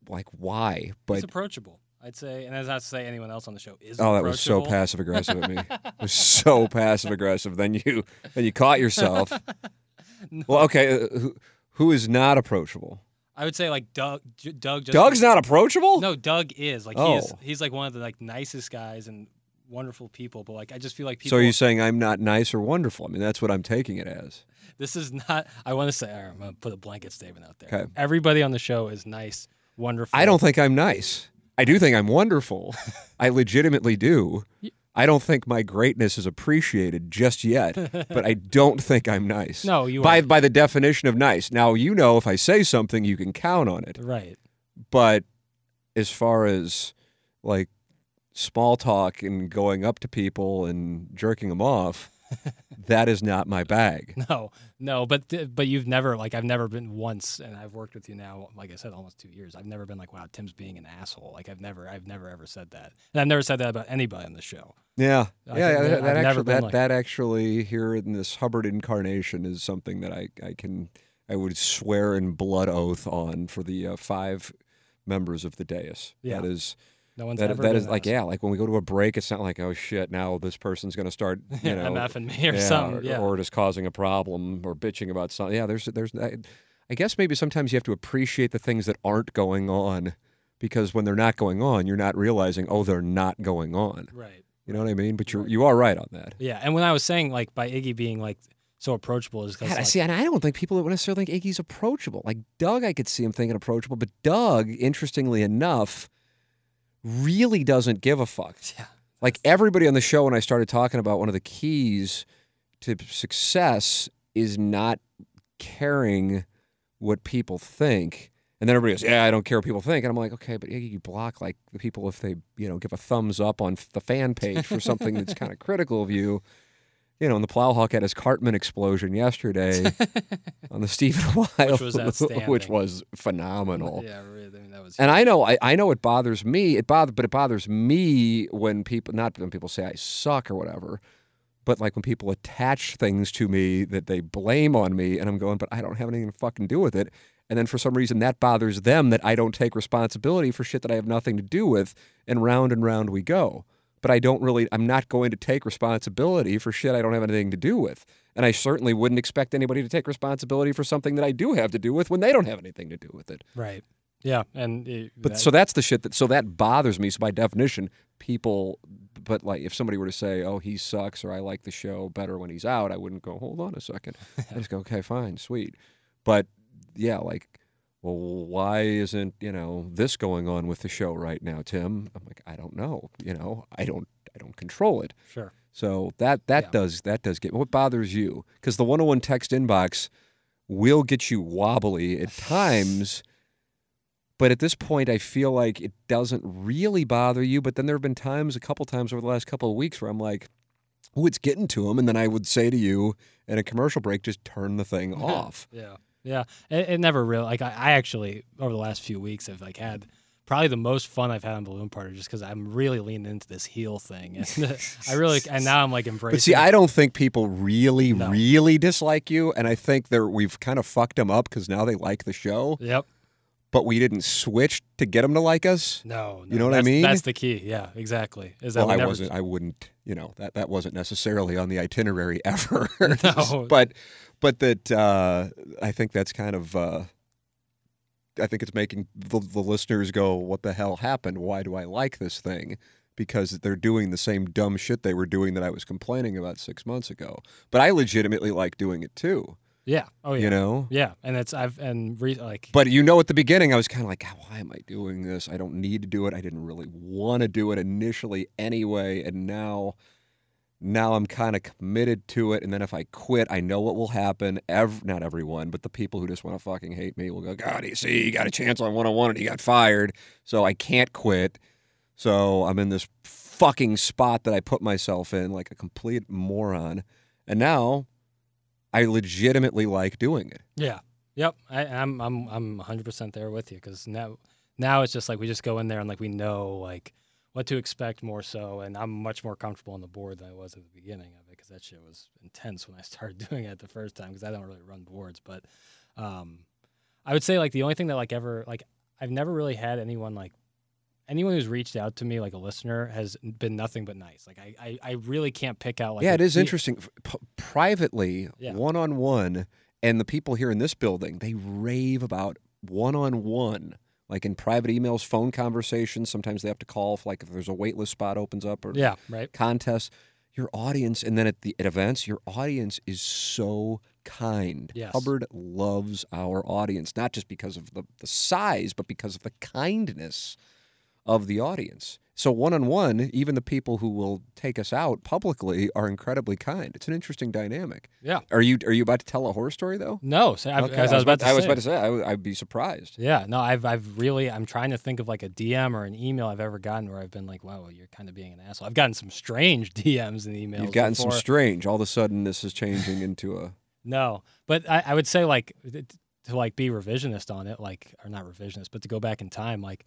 like why. But He's approachable. I'd say, and that's not to say anyone else on the show is. oh, that was so passive aggressive at me. It was so passive aggressive. Then you, then you caught yourself. Well, okay. Uh, who, who is not approachable? I would say like Doug. J- Doug. Doug's not approachable. No, Doug is like he is. Oh. He's like one of the like nicest guys and wonderful people. But like I just feel like people. So are you saying I'm not nice or wonderful? I mean, that's what I'm taking it as. this is not. I want to say. Right, I'm gonna put a blanket statement out there. Okay. Everybody on the show is nice, wonderful. I don't think I'm nice. I do think I'm wonderful. I legitimately do. I don't think my greatness is appreciated just yet, but I don't think I'm nice. No, you by are. by the definition of nice. Now you know if I say something, you can count on it. Right. But as far as like small talk and going up to people and jerking them off, that is not my bag. No, no, but but you've never like I've never been once, and I've worked with you now, like I said, almost two years. I've never been like, wow, Tim's being an asshole. Like I've never, I've never ever said that, and I've never said that about anybody on the show. Yeah, I yeah. think That, that- that I've never actually, that, like- that actually here in this Hubbard incarnation is something that I, I can I would swear in blood oath on for the uh, five members of the dais. Yeah. That is No one's that, ever that been like yeah, like when we go to a break, it's not like oh shit, now this person's gonna start you know MFing me or yeah, something. or, Yeah, or just causing a problem or bitching about something. Yeah, there's there's I, I guess maybe sometimes you have to appreciate the things that aren't going on because when they're not going on, you're not realizing oh they're not going on. right. You know what I mean? But you are you are right on that. Yeah, and when I was saying like by Iggy being like so approachable is because I like, see, and I don't think people would necessarily think Iggy's approachable. Like Doug, I could see him thinking approachable, but Doug, interestingly enough, really doesn't give a fuck. Yeah. Like everybody on the show, when I started talking about one of the keys to success is not caring what people think. And then everybody goes, "Yeah, I don't care what people think." And I'm like, "Okay, but you block like the people if they, you know, give a thumbs up on the fan page for something that's kind of critical of you." You know, and the Plowhawk had his Cartman explosion yesterday on the Stephen Wild, was outstanding. which was phenomenal. Yeah, really, I mean that was. And I know, I, I know it bothers me. It bother, but it bothers me when people, not when people say I suck or whatever, but like when people attach things to me that they blame on me, and I'm going, but I don't have anything to fucking do with it. And then for some reason that bothers them that I don't take responsibility for shit that I have nothing to do with, and round and round we go. But I don't really, I'm not going to take responsibility for shit I don't have anything to do with. And I certainly wouldn't expect anybody to take responsibility for something that I do have to do with when they don't have anything to do with it. right. Yeah, and it, But that- so that's the shit that so that bothers me. So by definition, people. But like, if somebody were to say, "Oh, he sucks," or "I like the show better when he's out," I wouldn't go, "Hold on a second. I just go, "Okay, fine, sweet." But yeah, like, well, why isn't you know this going on with the show right now, Tim? I'm like, I don't know. You know, I don't. I don't control it. sure. So that that Yeah. does that does get what bothers you because the 101 text inbox will get you wobbly at times. But at this point, I feel like it doesn't really bother you. But then there have been times, a couple times over the last couple of weeks, where I'm like, "Oh, it's getting to him," and then I would say to you in a commercial break, "Just turn the thing off." Yeah. Yeah, it, it never really like I, I actually over the last few weeks have like had probably the most fun I've had on Balloon Party just because I'm really leaning into this heel thing, and I really and now I'm like embracing. But see. I don't think people really, No. really dislike you, and I think they're we've kind of fucked them up because now they like the show, Yep. But we didn't switch to get them to like us. No, You know what I mean? That's the key. Yeah, exactly. Is that Well, I never- wasn't. I wouldn't. You know that that wasn't necessarily on the itinerary ever. No. but but that uh, I think that's kind of. Uh, I think it's making the, the listeners go, "What the hell happened? Why do I like this thing?" Because they're doing the same dumb shit they were doing that I was complaining about six months ago. But I legitimately like doing it too. Yeah. Oh yeah. You know. Yeah, and it's I've and re, like But you know, at the beginning, I was kind of like, "Why am I doing this? I don't need to do it. I didn't really want to do it initially, anyway." And now, now I'm kind of committed to it. And then if I quit, I know what will happen. Not everyone, but the people who just want to fucking hate me will go, "God, you see, you got a chance on one on one, and you got fired." So I can't quit. So I'm in this fucking spot that I put myself in, like a complete moron. And now, I legitimately like doing it. yeah, yep. I, I'm I'm I'm 100 percent there with you because now now it's just like we just go in there and like we know like what to expect more so, and I'm much more comfortable on the board than I was at the beginning of it because that shit was intense when I started doing it the first time because I don't really run boards, but um, I would say like the only thing that like ever like I've never really had anyone like anyone who's reached out to me like a listener has been nothing but nice. Like I I, I really can't pick out like yeah, it is interesting. P- privately, one on one, and the people here in this building, they rave about one on one. Like in private emails, phone conversations. Sometimes they have to call if, like, if there's a waitlist spot opens up or Yeah, right. contests. Your audience, and then at the at events, your audience is so kind. Yes. Hubbard loves our audience, not just because of the, the size, but because of the kindness of the audience. So one on one, even the people who will take us out publicly are incredibly kind. It's an interesting dynamic. Yeah. Are you are you about to tell a horror story though? No, so I, Okay, as I was about to I was say. about to say I would, I'd be surprised. Yeah, no, I've I've really I'm trying to think of like a DM or an email I've ever gotten where I've been like, wow, you're kind of being an asshole. I've gotten some strange DMs and emails. You've gotten some strange. All of a sudden, this is changing into a. No, but I, I would say like to like be revisionist on it, like or not revisionist, but to go back in time, like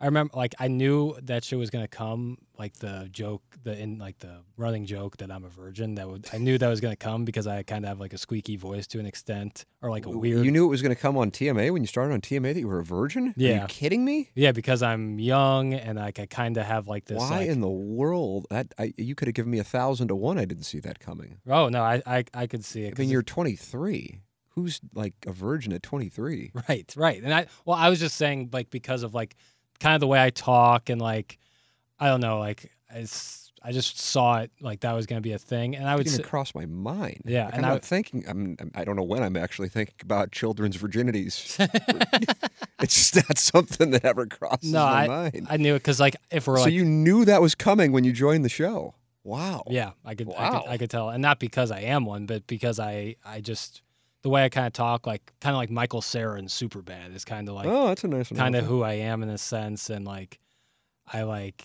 I remember like I knew that shit was gonna come, like the joke, the in like the running joke that I'm a virgin. That would I knew that was gonna come because I kind of have like a squeaky voice to an extent, or like a weird. You knew it was going to come on TMA when you started on TMA that you were a virgin. Are Yeah. you kidding me? yeah, because I'm young and like I kind of have like this. Why like, in the world? That I, you could have given me a thousand to one. I didn't see that coming. Oh no, I I, I could see it. I mean, you're 23. Who's like a virgin at 23? right, right, and I well, I was just saying like because of like kind of the way I talk and like I don't know, like it's, I just saw it like that was gonna be a thing, and I It would didn't say, cross my mind. Yeah, Like, and I'm I- not thinking. I'm, I'm. Don't know when I'm actually thinking about children's virginities. it's just not something that ever crosses no, my I mind. I knew it because like if we're so like you knew that was coming when you joined the show. Wow. yeah, I could, I could I could tell, and not because I am one, but because I I just the way I kind of talk, like kind of like Michael Cera in Superbad is kind of like oh, that's a nice kind of who I am in a sense, and like I like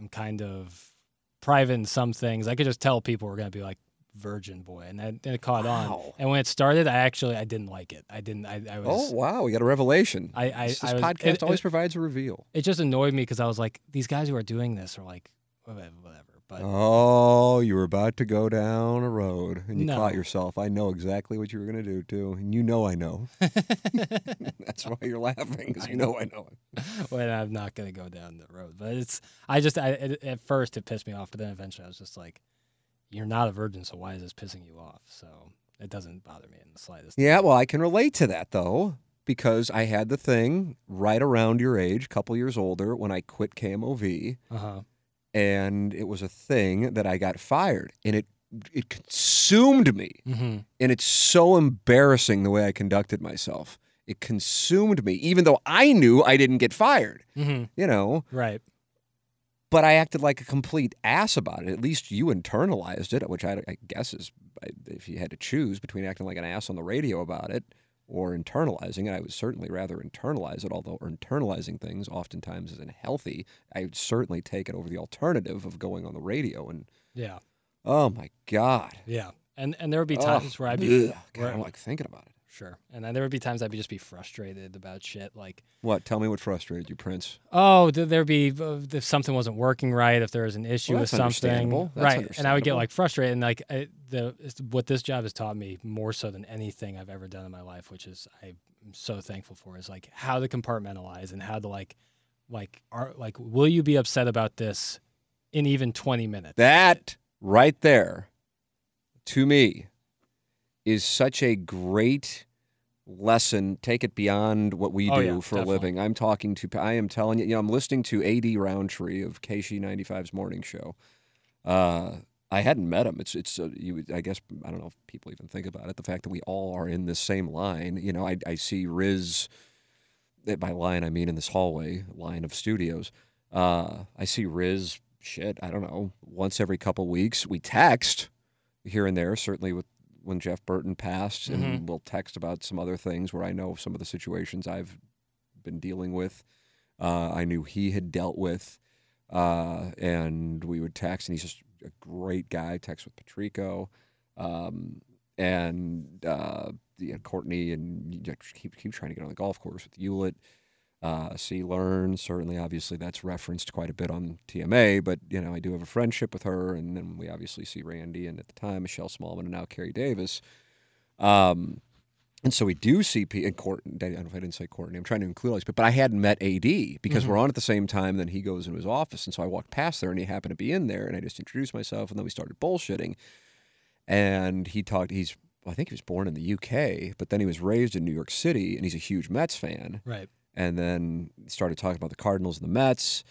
am kind of private in some things. I could just tell people were gonna be like virgin boy, and that and it caught on. And when it started, I actually I didn't like it. I didn't. I, I was. Oh wow, we got a revelation. I, I, this this I was, podcast it, always it, provides a reveal. it just annoyed me because I was like, these guys who are doing this are like, whatever. But Oh, you were about to go down a road and you caught yourself. I know exactly what you were going to do too, and you know I know. That's why you're laughing because you know I know. when I'm not gonna go down the road. But it's I just I it, at first it pissed me off, but then eventually I was just like, you're not a virgin, so why is this pissing you off? So it doesn't bother me in the slightest. Yeah, well, I can relate to that though because I had the thing right around your age, a couple years older, when I quit KMOV, Uh huh. And it was a thing that I got fired, and it it consumed me. Mm-hmm. And it's so embarrassing the way I conducted myself. It consumed me, even though I knew I didn't get fired, Mm-hmm. you know, Right. but I acted like a complete ass about it. At least you internalized it, which I, I guess is, if you had to choose between acting like an ass on the radio about it or internalizing it, I would certainly rather internalize it, although internalizing things oftentimes isn't healthy. I would certainly take it over the alternative of going on the radio and, Yeah. oh my God. Yeah. And and there would be Ugh. times where I'd be Ugh. God, I where, don't like thinking about it. Sure. And then there would be times I'd be just be frustrated about shit like What? Tell me what frustrated you, Prince. Oh, th- there'd be uh, if something wasn't working right, if there was an issue Well, with that's something, understandable. That's right? And I would get understandable. like frustrated, and like I, the it's- what this job has taught me more so than anything I've ever done in my life, which is I'm so thankful for, is like how to compartmentalize and how to like, like are like will you be upset about this in even 20 minutes? That right there, to me, is such a great lesson. Take it beyond what we Oh, do yeah, for a living. I'm talking to, I am telling you, you know, I'm listening to AD Roundtree of KSHE 95's morning show. Uh, I hadn't met him. It's, it's, uh, you, I guess, I don't know if people even think about it. The fact that we all are in this same line. You know, I, I see Riz, eh, by line, I mean in this hallway line of studios. Uh, I see Riz, shit, I don't know, once every couple weeks. We text here and there, certainly with when Jeff Burton passed, and we'll text about some other things where I know some of the situations I've been dealing with. Uh, I knew he had dealt with, uh, and we would text, and he's just a great guy. Text with Patrico, um, and uh, the, Courtney, and you just keep keep trying to get on the golf course with Ulett. Uh, see, learn. Certainly, obviously, that's referenced quite a bit on TMA. But you know, I do have a friendship with her, and then we obviously see Randy, and at the time, Michelle Smallman, and now Carrie Davis. Um, and so we do see P and Courtney. I don't know if I didn't say Courtney. I'm trying to include all these, but but I hadn't met AD because we're on at the same time. Then he goes into his office, and so I walked past there, and he happened to be in there, and I just introduced myself, and then we started bullshitting. And he talked. He's I think he was born in the UK, but then he was raised in New York City, and he's a huge Mets fan Right. And then started talking about the Cardinals and the Mets.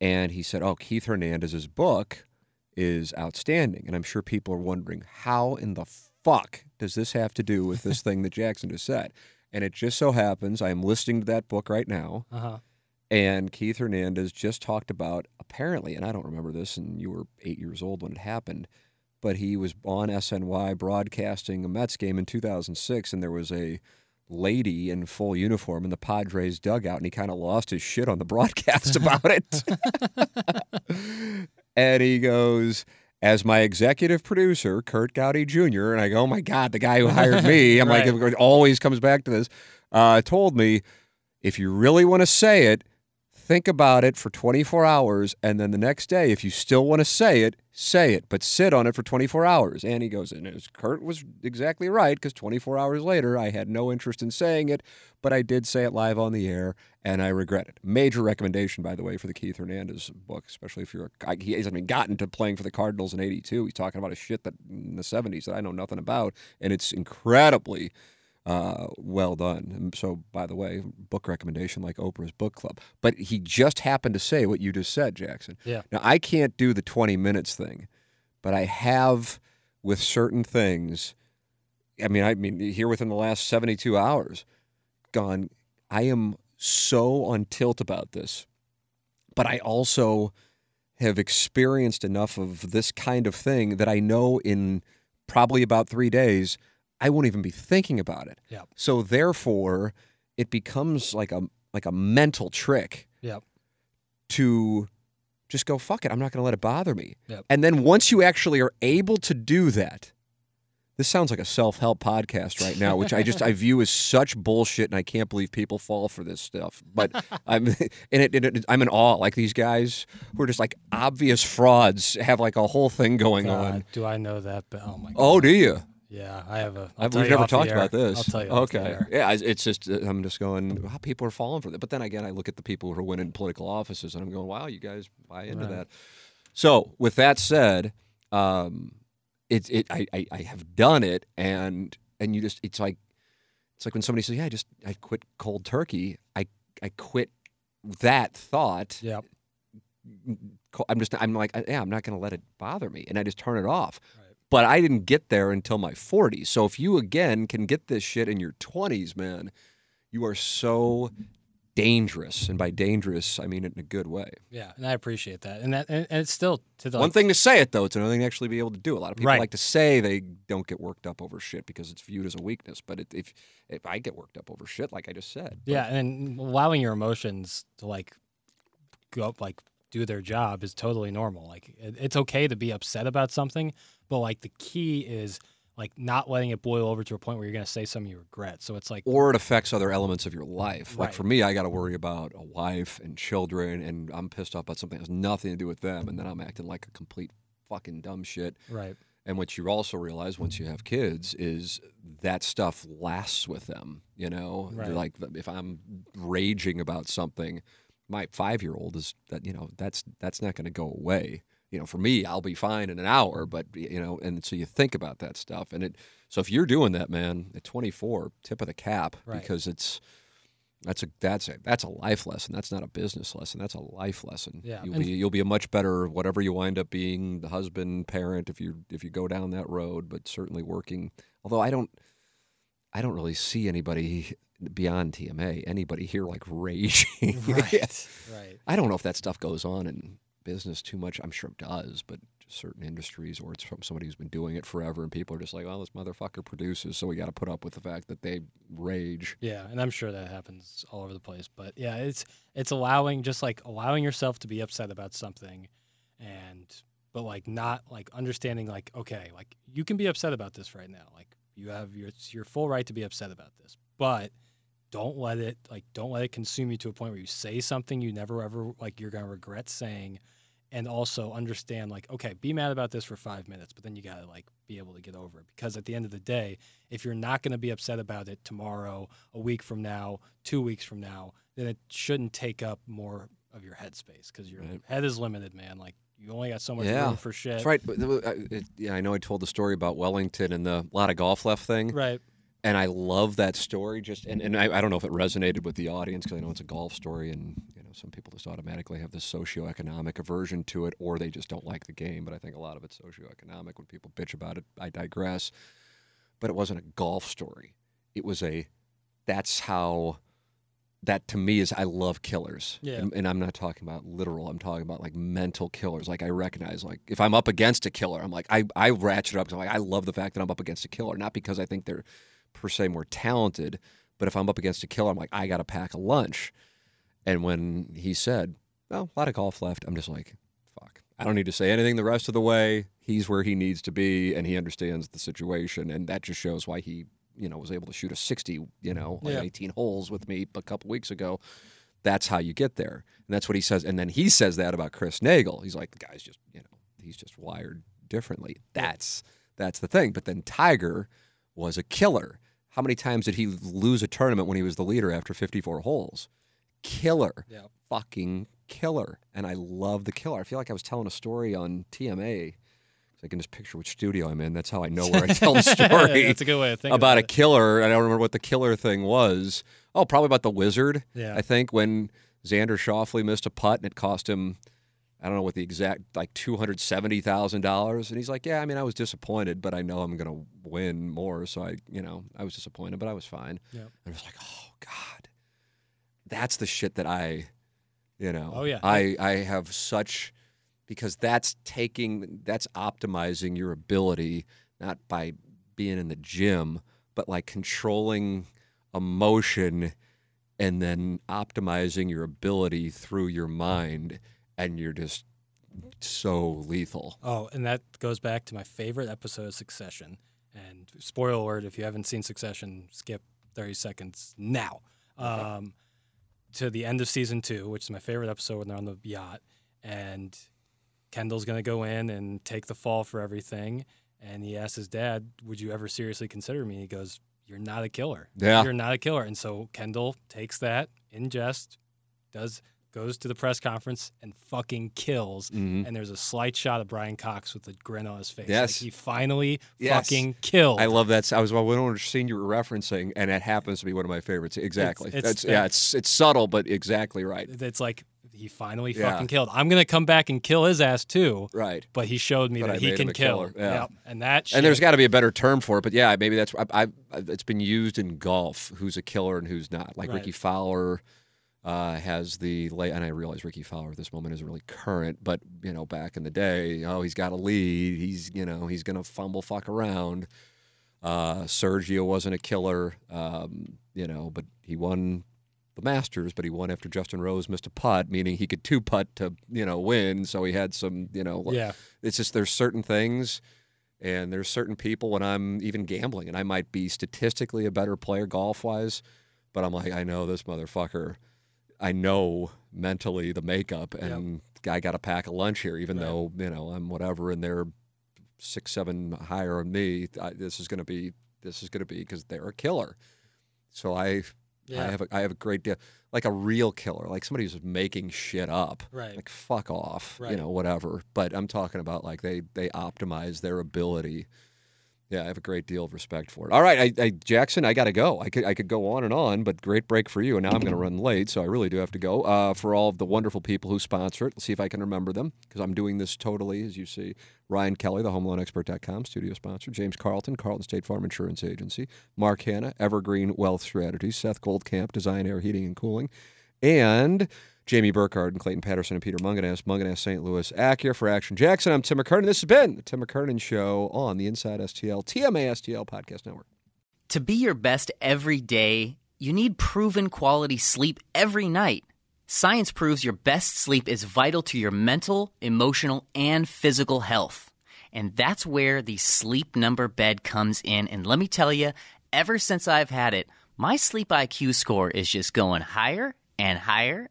And he said, "Oh, Keith Hernandez's book is outstanding." And I'm sure people are wondering how in the fuck does this have to do with this thing that Jackson just said? And it just so happens I am listening to that book right now, Uh huh. and Keith Hernandez just talked about apparently, and I don't remember this, and you were eight years old when it happened, but he was on SNY broadcasting a Mets game in 2006, and there was a lady in full uniform in the Padres dugout, and he kind of lost his shit on the broadcast about it. and he goes, as my executive producer, Curt Gowdy Jr., and I go, oh my God, the guy who hired me, I'm like, Right. it always comes back to this, uh, told me, if you really want to say it, think about it for 24 hours, and then the next day, if you still want to say it, say it, but sit on it for 24 hours. And he goes, and was, Curt was exactly right because 24 hours later, I had no interest in saying it, but I did say it live on the air, and I regret it. Major recommendation, by the way, for the Keith Hernandez book, especially if you're a, he hasn't even gotten to playing for the Cardinals in '82. He's talking about a shit that in the '70s that I know nothing about, and it's incredibly uh, well done. So, by the way, book recommendation like Oprah's book club. But he just happened to say what you just said, Jackson. Yeah. Now I can't do the 20 minutes thing, but I have with certain things. I mean, I mean, here within the last 72 hours, gone. I am so on tilt about this, but I also have experienced enough of this kind of thing that I know in probably about three days, I won't even be thinking about it. Yep. So therefore, it becomes like a like a mental trick Yep. to just go fuck it. I'm not going to let it bother me. Yep. And then once you actually are able to do that, this sounds like a self-help podcast right now, which I just I view as such bullshit, and I can't believe people fall for this stuff. But I'm and it, it, I'm in awe. Like these guys who are just like obvious frauds have like a whole thing going God, on. do I know that? But oh my oh, god. Oh, do you? Yeah, I have a. I've, we've never talked about this. I'll tell you. Okay. Yeah, it's- just uh, I'm just going. How people are falling for that. But then again, I look at the people who are winning political offices, and I'm going, wow, you guys buy into Right. that. So with that said, um, it's it. I, I I have done it, and and you just it's like it's like when somebody says, yeah, I just I quit cold turkey. I I quit that thought. Yeah. I'm just I'm like yeah I'm not going to let it bother me and I just turn it off. But I didn't get there until my 40s. So if you again can get this shit in your 20s, man, you are so dangerous. And by dangerous, I mean it in a good way. Yeah, and I appreciate that. And that and, and it's still to the One like, thing to say it though, it's another thing to actually be able to do. A lot of people Right. like to say they don't get worked up over shit because it's viewed as a weakness. But it, if if I get worked up over shit, like I just said, but- Yeah, and allowing your emotions to like go up, like do their job is totally normal. Like it's okay to be upset about something, but like the key is like not letting it boil over to a point where you're going to say something you regret. So it's like, or it affects other elements of your life. Like for me, I got to worry about a wife and children, and I'm pissed off about something that has nothing to do with them, and then I'm acting like a complete fucking dumb shit. right, And what you also realize once you have kids is that stuff lasts with them. You know, Right. like if I'm raging about something, my five year old is that you know that's that's not going to go away. You know, for me, I'll be fine in an hour, but you know, and so you think about that stuff, and it. So if you're doing that, man, at 24, tip of the cap, Right. because it's that's a that's a that's a life lesson. That's not a business lesson. That's a life lesson. Yeah, you'll and- be you'll be a much better whatever you wind up being, the husband, parent, if you if you go down that road. But certainly working. Although I don't, I don't really see anybody beyond TMA, anybody here like raging. right, right. I don't know if that stuff goes on in business too much. I'm sure it does, but certain industries, or it's from somebody who's been doing it forever, and people are just like, "Oh, this motherfucker produces," so we got to put up with the fact that they rage. Yeah, and I'm sure that happens all over the place. But yeah, it's it's allowing just like allowing yourself to be upset about something, and but like not like understanding like okay, like you can be upset about this right now. Like you have your it's your full right to be upset about this, but don't let it like don't let it consume you to a point where you say something you never ever like you're gonna regret saying. And also understand, like, okay, be mad about this for five minutes, but then you gotta like be able to get over it because at the end of the day, if you're not going to be upset about it tomorrow, a week from now, two weeks from now, then it shouldn't take up more of your headspace because your Right. head is limited, man. Like you only got so much Yeah, room for shit. That's right. But, uh, yeah, I know I told the story about Wellington and the lot of golf left thing. Right. And I love that story. Just and, and I, I don't know if it resonated with the audience because I know it's a golf story, and you know some people just automatically have this socioeconomic aversion to it, or they just don't like the game. But I think a lot of it's socioeconomic. When people bitch about it, I digress. But it wasn't a golf story. It was a. That's how. That to me is I love killers, Yeah. and, and I'm not talking about literal. I'm talking about like mental killers. Like I recognize, like if I'm up against a killer, I'm like I I ratchet up. I'm like I love the fact that I'm up against a killer, not because I think they're per se more talented, but if I'm up against a killer, I'm like, I got to pack a lunch. And when he said, well, a lot of golf left, I'm just like, fuck. I don't need to say anything the rest of the way. He's where he needs to be and he understands the situation. And that just shows why he, you know, was able to shoot a 60, you know, on Yeah. 18 holes with me a couple weeks ago. That's how you get there. And that's what he says. And then he says that about Chris Nagel. He's like, the guy's just, you know, he's just wired differently. That's that's the thing. But then Tiger was a killer. How many times did he lose a tournament when he was the leader after 54 holes? Killer. Yeah. Fucking killer. And I love the killer. I feel like I was telling a story on TMA. So I can just picture which studio I'm in. That's how I know where I tell the story That's a good way to think about a killer. I don't remember what the killer thing was. Oh, probably about the wizard. Yeah. I think when Xander Schauffele missed a putt and it cost him, I don't know what the exact, like two hundred seventy thousand dollars. And he's like, "Yeah, I mean, I was disappointed, but I know I'm gonna win more. So I, you know, I was disappointed, but I was fine." Yeah. And I was like, "Oh God, that's the shit that I, you know, Oh, yeah. I I have such." Because that's taking, that's optimizing your ability, not by being in the gym, but like controlling emotion and then optimizing your ability through your mind and you're just so lethal Oh, and that goes back to my favorite episode of Succession. And spoiler alert: if you haven't seen Succession, skip thirty seconds now. Um, to the end of season two, which is my favorite episode when they're on the yacht, and Kendall's gonna go in and take the fall for everything. And he asks his dad, "Would you ever seriously consider me?" He goes, "You're not a killer. Yeah. you're not a killer." And so Kendall takes that in jest, does goes to the press conference and fucking kills. Mhm. And there's a slight shot of Brian Cox with a grin on his face. Yes. like he finally Yes. fucking killed. i love that i was wondering which scene you were referencing and it happens to be one of my favorites exactly it's That's, that- yeah it's it's subtle but exactly right It's like he finally Yeah. fucking killed. I'm gonna come back and kill his ass too. right But he showed me But that I he can kill. yeah. Yep. And that shit, and there's got to be a better term for it but yeah maybe that's I, I, it's been used in golf who's a killer and who's not like Right. ricky fowler uh, has the late, and I realize Ricky Fowler at this moment isn't really current, but you know, back in the day, oh, he's got a lead. He's you know, he's gonna fumble fuck around. Uh, Sergio wasn't a killer, um, you know, but he won the Masters, but he won after Justin Rose missed a putt, meaning he could two putt to you know win. So he had some, you know, yeah. it's just there's certain things And there's certain people when I'm even gambling, and I might be statistically a better player golf wise, but I'm like, I know this motherfucker. I know mentally the makeup, and I got a pack of lunch here, even Right. though you know I'm whatever, and they're six, seven higher than me. I, this is going to be this is going to be because they're a killer. So I Yeah. I have a, I have a great deal like a real killer, like somebody who's making shit up. Right. Like fuck off, you know, whatever. But I'm talking about like they they optimize their ability. Yeah, I have a great deal of respect for it. All right, I, I Jackson, I got to go. I could I could go on and on, but great break for you. And now I'm going to run late, so I really do have to go. Uh, for all of the wonderful people who sponsor it, let's see if I can remember them because I'm doing this totally, as you see. Ryan Kelly, the HomeLoanExpert.com studio sponsor. James Carlton, Carlton State Farm Insurance Agency. Mark Hanna, Evergreen Wealth Strategies. Seth Goldcamp, Design Air Heating and Cooling, and Jamie Burkhardt and Clayton Patterson and Peter Mungenast, Mungenast St. Louis Acura for Action Jackson. I'm Tim McKernan. This has been the Tim McKernan Show on the Inside STL, TMA STL Podcast Network. To be your best every day, you need proven quality sleep every night. Science proves your best sleep is vital to your mental, emotional, and physical health. And that's where the sleep number bed comes in. And let me tell you, ever since I've had it, my sleep IQ score is just going higher and higher.